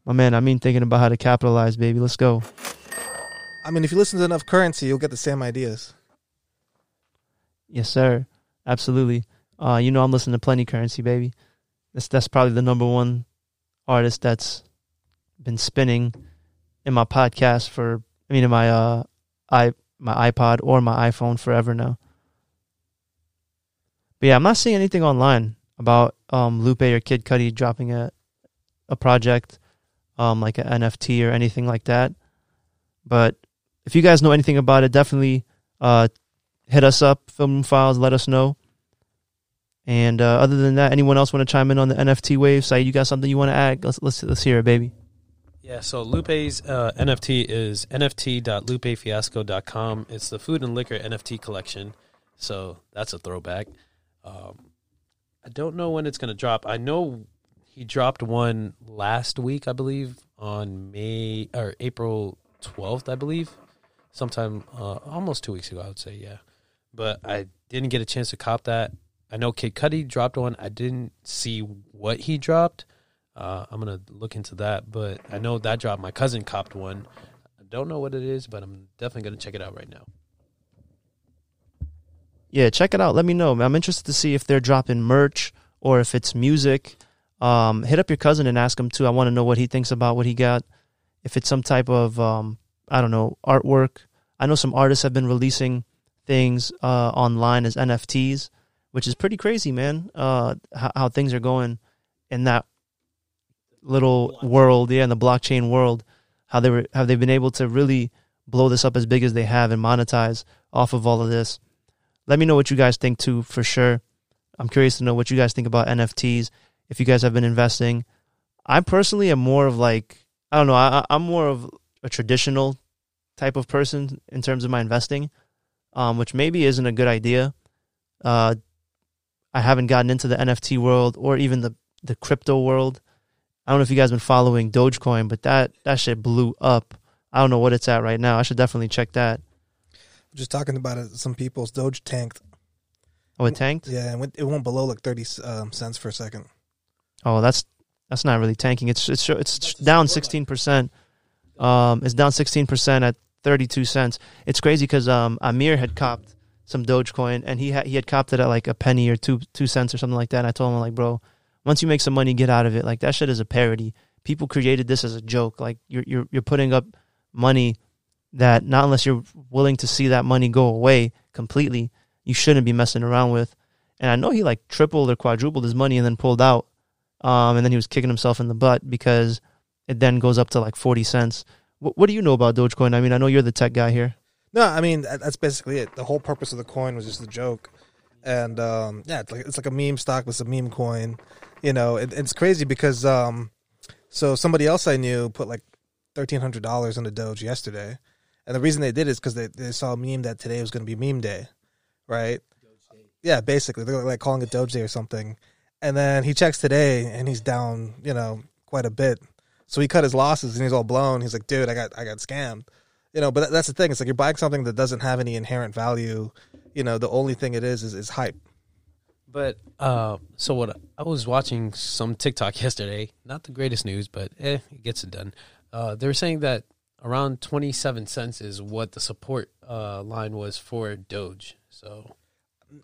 my man. I mean, thinking about how to capitalize, baby. Let's go. I mean, if you listen to enough Curren$y, you'll get the same ideas. Yes, sir. Absolutely. Uh, you know, I'm listening to plenty Curren$y, baby. That's that's probably the number one artist that's been spinning in my podcast for. I mean, in my uh, i my iPod or my iPhone forever now. But yeah, I'm not seeing anything online about um, Lupe or Kid Cudi dropping a a project, um, like an NFT or anything like that. But if you guys know anything about it, definitely uh, hit us up, film files, let us know. And uh, other than that, anyone else want to chime in on the NFT wave? Say you got something you want to add? Let's let's let's hear it, baby. Yeah, so Lupe's uh, NFT is nft.lupefiasco.com. It's the food and liquor NFT collection. So that's a throwback. Um, I don't know when it's going to drop. I know he dropped one last week, I believe, on May or April 12th, I believe. Sometime uh, almost two weeks ago, I would say, yeah. But I didn't get a chance to cop that. I know Kid Cudi dropped one. I didn't see what he dropped. Uh, I'm gonna look into that, but I know that dropped. My cousin copped one. I don't know what it is, but I'm definitely gonna check it out right now. Yeah, check it out. Let me know. I'm interested to see if they're dropping merch or if it's music. Um, hit up your cousin and ask him too. I want to know what he thinks about what he got. If it's some type of um, I don't know artwork. I know some artists have been releasing things uh, online as NFTs, which is pretty crazy, man. Uh, how, how things are going in that little world, yeah, in the blockchain world. How they were, have they been able to really blow this up as big as they have and monetize off of all of this? Let me know what you guys think too, for sure. I'm curious to know what you guys think about NFTs. If you guys have been investing, I personally am more of like I don't know. I, I'm more of a traditional type of person in terms of my investing, um, which maybe isn't a good idea. Uh, I haven't gotten into the NFT world or even the the crypto world. I don't know if you guys been following Dogecoin, but that that shit blew up. I don't know what it's at right now. I should definitely check that. Just talking about it, some people's Doge tanked. Oh, it tanked. Yeah, it went, it went below like thirty um, cents for a second. Oh, that's that's not really tanking. It's it's it's down sixteen percent. Um, it's down sixteen percent at thirty two cents. It's crazy because um Amir had copped some Dogecoin and he had he had copped it at like a penny or two two cents or something like that. And I told him like, bro, once you make some money, get out of it. Like that shit is a parody. People created this as a joke. Like you're you're you're putting up money that not unless you're willing to see that money go away completely, you shouldn't be messing around with. And I know he like tripled or quadrupled his money and then pulled out. Um, and then he was kicking himself in the butt because it then goes up to like 40 cents. What, what do you know about Dogecoin? I mean, I know you're the tech guy here. No, I mean that's basically it. The whole purpose of the coin was just a joke, and um, yeah, it's like it's like a meme stock, but it's a meme coin. You know, it, it's crazy because um, so somebody else I knew put like thirteen hundred dollars into Doge yesterday, and the reason they did is because they they saw a meme that today was going to be meme day, right? Yeah, basically they're like calling it Doge Day or something, and then he checks today and he's down, you know, quite a bit. So he cut his losses and he's all blown. He's like, dude, I got I got scammed. You know, but that's the thing. It's like you're buying something that doesn't have any inherent value. You know, the only thing it is is, is hype. But uh, so what? I was watching some TikTok yesterday. Not the greatest news, but eh, it gets it done. Uh, they were saying that around twenty seven cents is what the support uh, line was for Doge. So,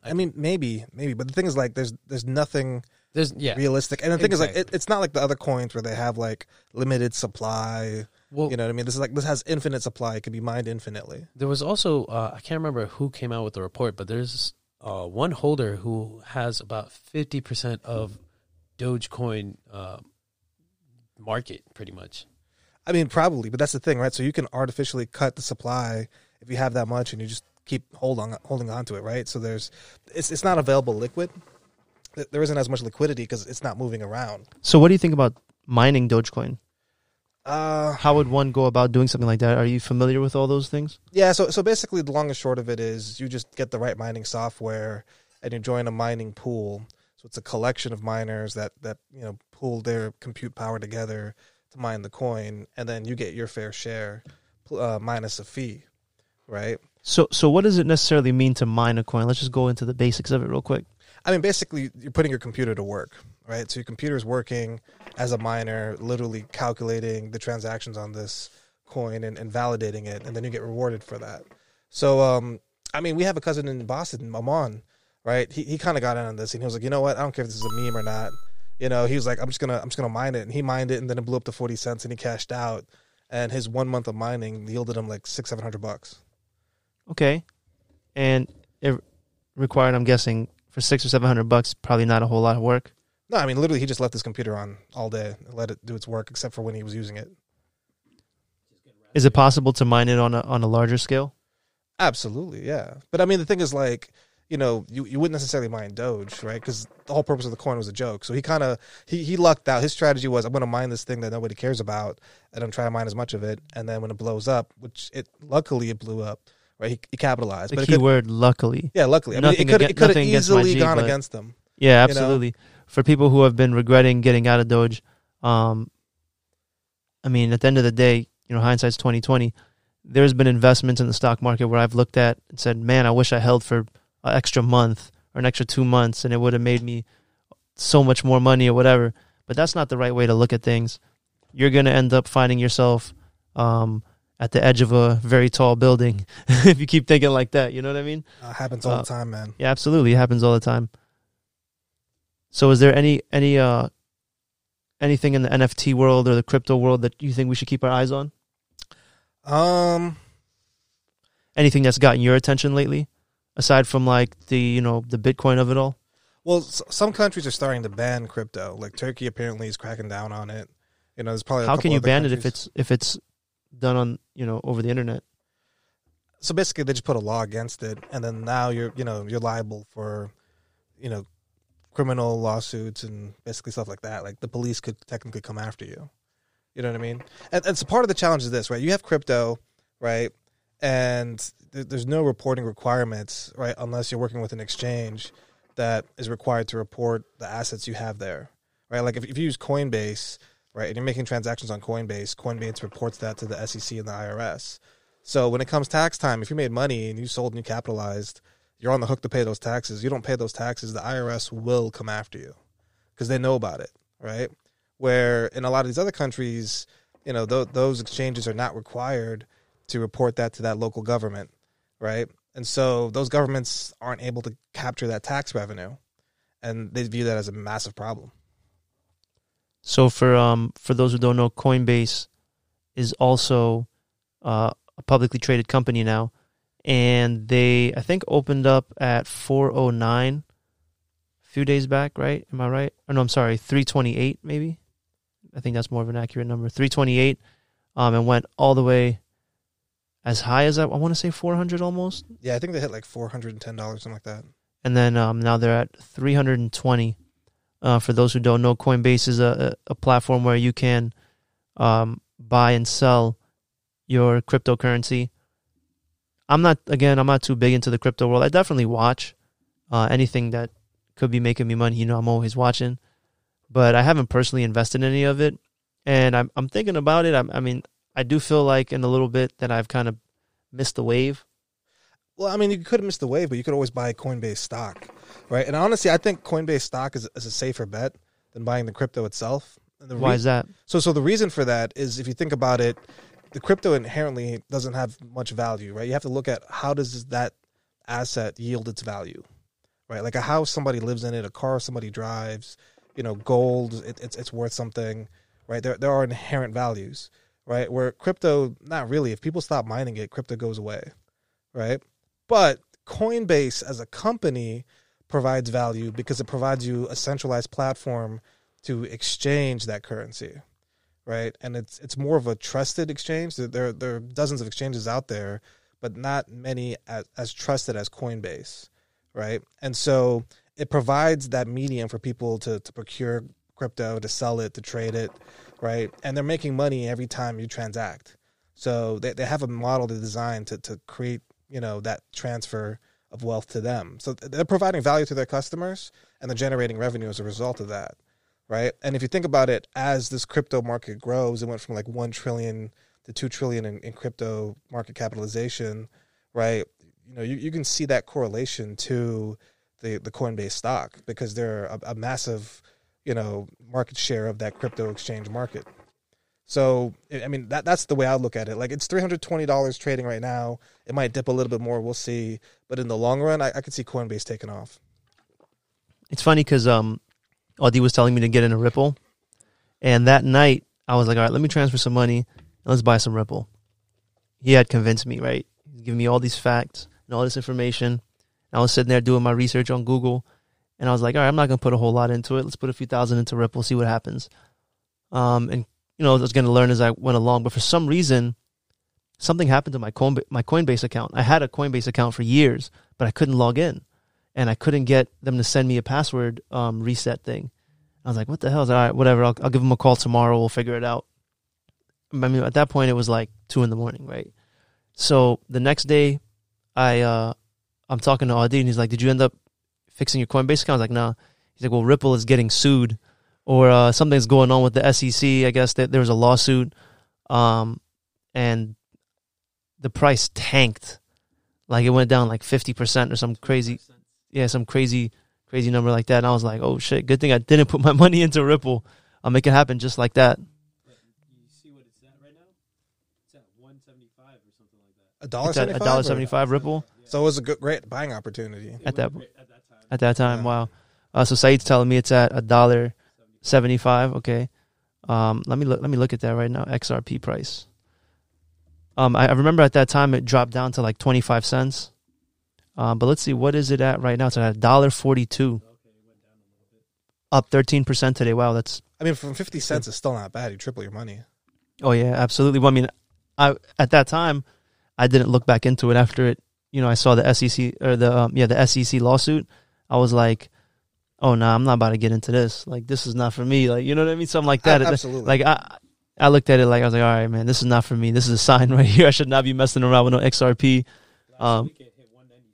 I mean, maybe, maybe, but the thing is, like, there's there's nothing there's yeah. realistic, and the thing is, like, it, it's not like the other coins where they have like limited supply. Well, You know what I mean? This is like this has infinite supply. It can be mined infinitely. There was also uh, I can't remember who came out with the report, but there's uh, one holder who has about fifty percent of Dogecoin uh, market, pretty much. I mean, probably, but that's the thing, right? So you can artificially cut the supply if you have that much, and you just keep hold on, holding on to it, right? So there's, it's it's not available liquid. There isn't as much liquidity because it's not moving around. So what do you think about mining Dogecoin? Uh, How would one go about doing something like that? Are you familiar with all those things? yeah. So so basically, the long and short of it is, you just get the right mining software, and you join a mining pool. So it's a collection of miners that that you know pool their compute power together to mine the coin, and then you get your fair share uh, minus a fee, right? So so what does it necessarily mean to mine a coin? Let's just go into the basics of it real quick. I mean, basically, you're putting your computer to work, right? So your computer's working as a miner, literally calculating the transactions on this coin and, and validating it, and then you get rewarded for that. So, um, I mean, we have a cousin in Boston, Maman, right? He he kind of got in on this, and he was like, you know what? I don't care if this is a meme or not. You know, he was like, I'm just gonna I'm just gonna mine it, and he mined it, and then it blew up to forty cents, and he cashed out, and his one month of mining yielded him like six seven hundred bucks. Okay, and it required, I'm guessing, for six or seven hundred bucks, probably not a whole lot of work. No, I mean, literally, he just left his computer on all day and let it do its work, except for when he was using it. Is it possible to mine it on a on a larger scale? Absolutely, yeah. But I mean, the thing is, like, you know, you, you wouldn't necessarily mine Doge, right? Because the whole purpose of the coin was a joke. So he kind of he he lucked out. His strategy was, I'm going to mine this thing that nobody cares about, and I'm trying to mine as much of it. And then when it blows up, which it luckily it blew up, right? He, he capitalized. The but key word, luckily. yeah, luckily, I mean, Nothing it could it could have nothing easily G, gone against them. Yeah, You know? absolutely. For people who have been regretting getting out of Doge, um, I mean, at the end of the day, you know, hindsight's twenty twenty. There's been investments in the stock market where I've looked at and said, "Man, I wish I held for an extra month or an extra two months, and it would have made me so much more money or whatever." But that's not the right way to look at things. You're gonna end up finding yourself um, at the edge of a very tall building if you keep thinking like that. You know what I mean? Uh, happens all Uh, the time, man. Yeah, absolutely. It happens all the time. So is there any any uh anything in the NFT world or the crypto world that you think we should keep our eyes on? Um, Anything that's gotten your attention lately? Aside from like the, you know, the Bitcoin of it all? well, s- some countries are starting to ban crypto. Like Turkey apparently is cracking down on it. You know, there's probably a How couple can you other ban it if countries. it's if it's done on, you know, over the internet? so basically they just put a law against it and then now you're you know you're liable for you know criminal lawsuits and basically stuff like that like the police could technically come after you you know what i mean and, and so part of the challenge is this right you have crypto right and th- there's no reporting requirements right unless you're working with an exchange that is required to report the assets you have there right like if, if you use coinbase right and you're making transactions on coinbase coinbase reports that to the sec and the irs so when it comes tax time, if you made money and you sold and you capitalized, you're on the hook to pay those taxes. You don't pay those taxes, the IRS will come after you because they know about it, right? Where in a lot of these other countries, you know, th- those exchanges are not required to report that to that local government, right? And so those governments aren't able to capture that tax revenue, and they view that as a massive problem. So for um for those who don't know, Coinbase is also uh, a publicly traded company now, and they I think opened up at 409 a few days back, right? Am I right? Or no, I'm sorry, 328 maybe. I think that's more of an accurate number. 328, um, and went all the way as high as I, I want to say 400 almost, Yeah, I think they hit like four hundred and ten dollars, something like that. and then um, now they're at 320. Uh, for those who don't know, Coinbase is a, a platform where you can um, buy and sell your cryptocurrency. I'm not again. I'm not too big into the crypto world. I definitely watch uh, anything that could be making me money. You know, I'm always watching, but I haven't personally invested in any of it. And I'm I'm thinking about it. I'm, I mean, I do feel like in a little bit that I've kind of missed the wave. Well, I mean, you could have missed the wave, but you could always buy Coinbase stock, right? And honestly, I think Coinbase stock is, is a safer bet than buying the crypto itself. And the Why is that? so? So the reason for that is, if you think about it, the crypto inherently doesn't have much value, right? You have to look at how does that asset yield its value, right? Like a house somebody lives in it, a car somebody drives, you know, gold, it, it's it's worth something, right? There there are inherent values, right? Where crypto, not really. If people stop mining it, crypto goes away, right? But Coinbase as a company provides value because it provides you a centralized platform to exchange that currency, right? And it's it's more of a trusted exchange. There there are dozens of exchanges out there, but not many as, as trusted as Coinbase, right? And so it provides that medium for people to to procure crypto, to sell it, to trade it, right? And they're making money every time you transact. So they, they have a model to design to, to create, you know, that transfer of wealth to them. So they're providing value to their customers and they're generating revenue as a result of that. Right. And if you think about it, as this crypto market grows, it went from like 1 trillion to 2 trillion in, in crypto market capitalization, right? You know, you, you can see that correlation to the, the Coinbase stock because they're a, a massive, you know, market share of that crypto exchange market. So I mean that that's the way I look at it. Like it's three hundred twenty dollars trading right now. It might dip a little bit more. We'll see. But in the long run, I, I could see Coinbase taking off. It's funny because um, Audi was telling me to get in a Ripple, and that night I was like, all right, let me transfer some money. And let's buy some Ripple. He had convinced me, right? He's giving me all these facts and all this information. I was sitting there doing my research on Google, and I was like, all right, I'm not gonna put a whole lot into it. Let's put a few thousand into Ripple, see what happens. Um, and you know, I was going to learn as I went along. But for some reason, something happened to my Coinbase, my Coinbase account. I had a Coinbase account for years, but I couldn't log in, and I couldn't get them to send me a password um, reset thing. I was like, "What the hell?" All right, whatever. I'll, I'll give them a call tomorrow. We'll figure it out. I mean, at that point, it was like two in the morning, right? So the next day, I uh, I'm talking to Audie, and he's like, "Did you end up fixing your Coinbase account?" I was like, "No." He's like, "Well, Ripple is getting sued." or uh, something's going on with the SEC. I guess that there was a lawsuit, um, and the price tanked. Like it went down like fifty percent or some crazy, yeah, some crazy, crazy number like that. And I was like, oh shit, good thing I didn't put my money into Ripple. I'll make it happen just like that. A dollar It's at a dollar seventy five Ripple So it was a good, great buying opportunity. at that at that time. Wow. Uh, so Saeed's telling me it's at a dollar seventy five. Okay. Um, let me look. Let me look at that right now. XRP price. Um, I, I remember at that time it dropped down to like twenty five cents. Um, but let's see what is it at right now. It's at a dollar forty two. Up thirteen percent today. Wow, that's I mean, from fifty cents, it's still not bad. You triple your money. Oh yeah, absolutely. Well, I mean, I at that time, I didn't look back into it after it. You know, I saw the SEC or the um, yeah the SEC lawsuit. I was like, oh no, nah, I'm not about to get into this. Like this is not for me. Like you know what I mean? Something like that. Absolutely. Like I, I looked at it like I was like, all right, man, this is not for me. This is a sign right here. I should not be messing around with no XRP. Um,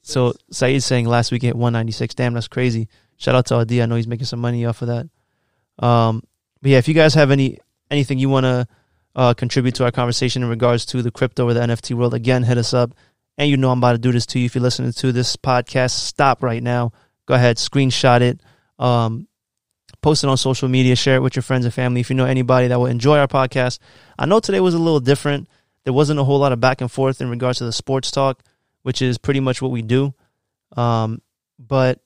so Saeed's saying last week it hit 196. Damn, that's crazy. Shout out to Adi. I know he's making some money off of that. Um, but yeah, if you guys have any anything you want to uh, contribute to our conversation in regards to the crypto or the NFT world, again, hit us up. And you know I'm about to do this to you. If you're listening to this podcast, stop right now. Go ahead, screenshot it, um, post it on social media, share it with your friends and family. If you know anybody that will enjoy our podcast, I know today was a little different. There wasn't a whole lot of back and forth in regards to the sports talk, which is pretty much what we do. Um, but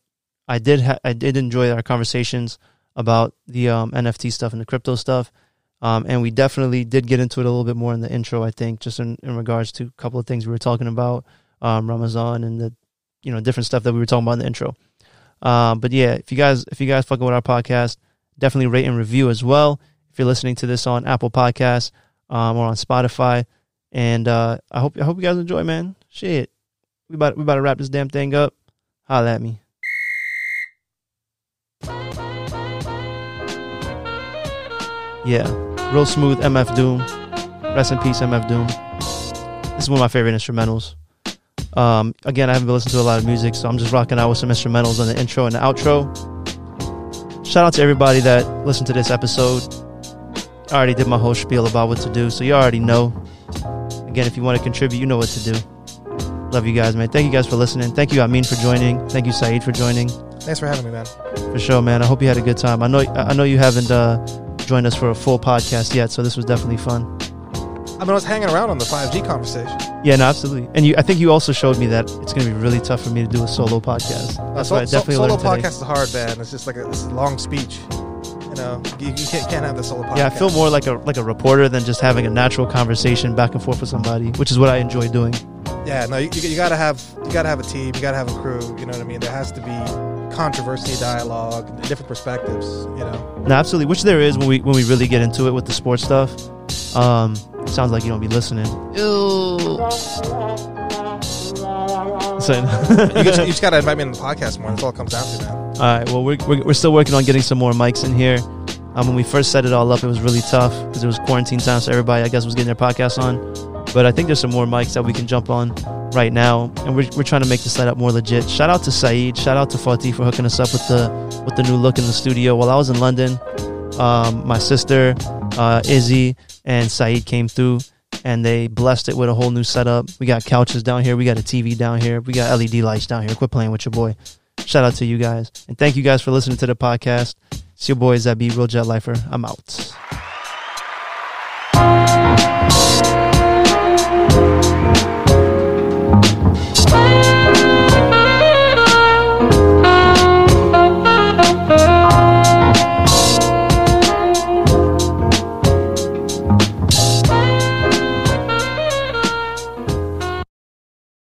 I did ha- I did enjoy our conversations about the um, NFT stuff and the crypto stuff. Um, and we definitely did get into it a little bit more in the intro, I think, just in, in regards to a couple of things we were talking about, um, and the, you know, different stuff that we were talking about in the intro. Um, but yeah, if you guys, if you guys fucking with our podcast, definitely rate and review as well. If you're listening to this on Apple Podcasts, um, or on Spotify. And, uh, I hope, I hope you guys enjoy, man. Shit. We about, we about to wrap this damn thing up. Holla at me. Yeah, real smooth MF Doom. Rest in peace, MF Doom. This is one of my favorite instrumentals. Um, again, I haven't been listening to a lot of music, so I'm just rocking out with some instrumentals on the intro and the outro. Shout out to everybody that listened to this episode. I already did my whole spiel about what to do, so you already know. Again, if you want to contribute, you know what to do. Love you guys, man. Thank you guys for listening. Thank you, Amin, for joining. Thank you, Saeed, for joining. Thanks for having me, man. For sure, man. I hope you had a good time. I know I know you haven't uh, joined us for a full podcast yet, so this was definitely fun. I mean, I was hanging around on the 5G conversation. Yeah, no, absolutely. And you, I think you also showed me that it's going to be really tough for me to do a solo podcast. Uh, That's so, what I so- definitely solo learned today. podcast is hard, man. It's just like a, it's a long speech. You know, you, you can't, can't have the solo podcast. Yeah, I feel more like a like a reporter than just having a natural conversation back and forth with somebody, which is what I enjoy doing. Yeah, no, you, you gotta have you gotta have a team, you gotta have a crew. You know what I mean? There has to be controversy, dialogue, different perspectives. You know? No, absolutely. Which there is when we when we really get into it with the sports stuff. Um, sounds like you don't be listening. Ew. Saying- You just, you just gotta invite me on the podcast more. That's all it comes down to, man. All right. Well, we're, we're, we're still working on getting some more mics in here. Um, when we first set it all up, it was really tough because it was quarantine time, so everybody, I guess, was getting their podcast on. But I think there's some more mics that we can jump on right now, and we're, we're trying to make the setup more legit. Shout out to Saeed, shout out to Fatih for hooking us up with the with the new look in the studio. While I was in London, um, my sister uh, Izzy and Saeed came through, and they blessed it with a whole new setup. We got couches down here, we got a TV down here, we got LED lights down here. Quit playing with your boy. Shout out to you guys. And thank you guys for listening to the podcast. It's your boy Zabi, Real Jet Lifer. I'm out.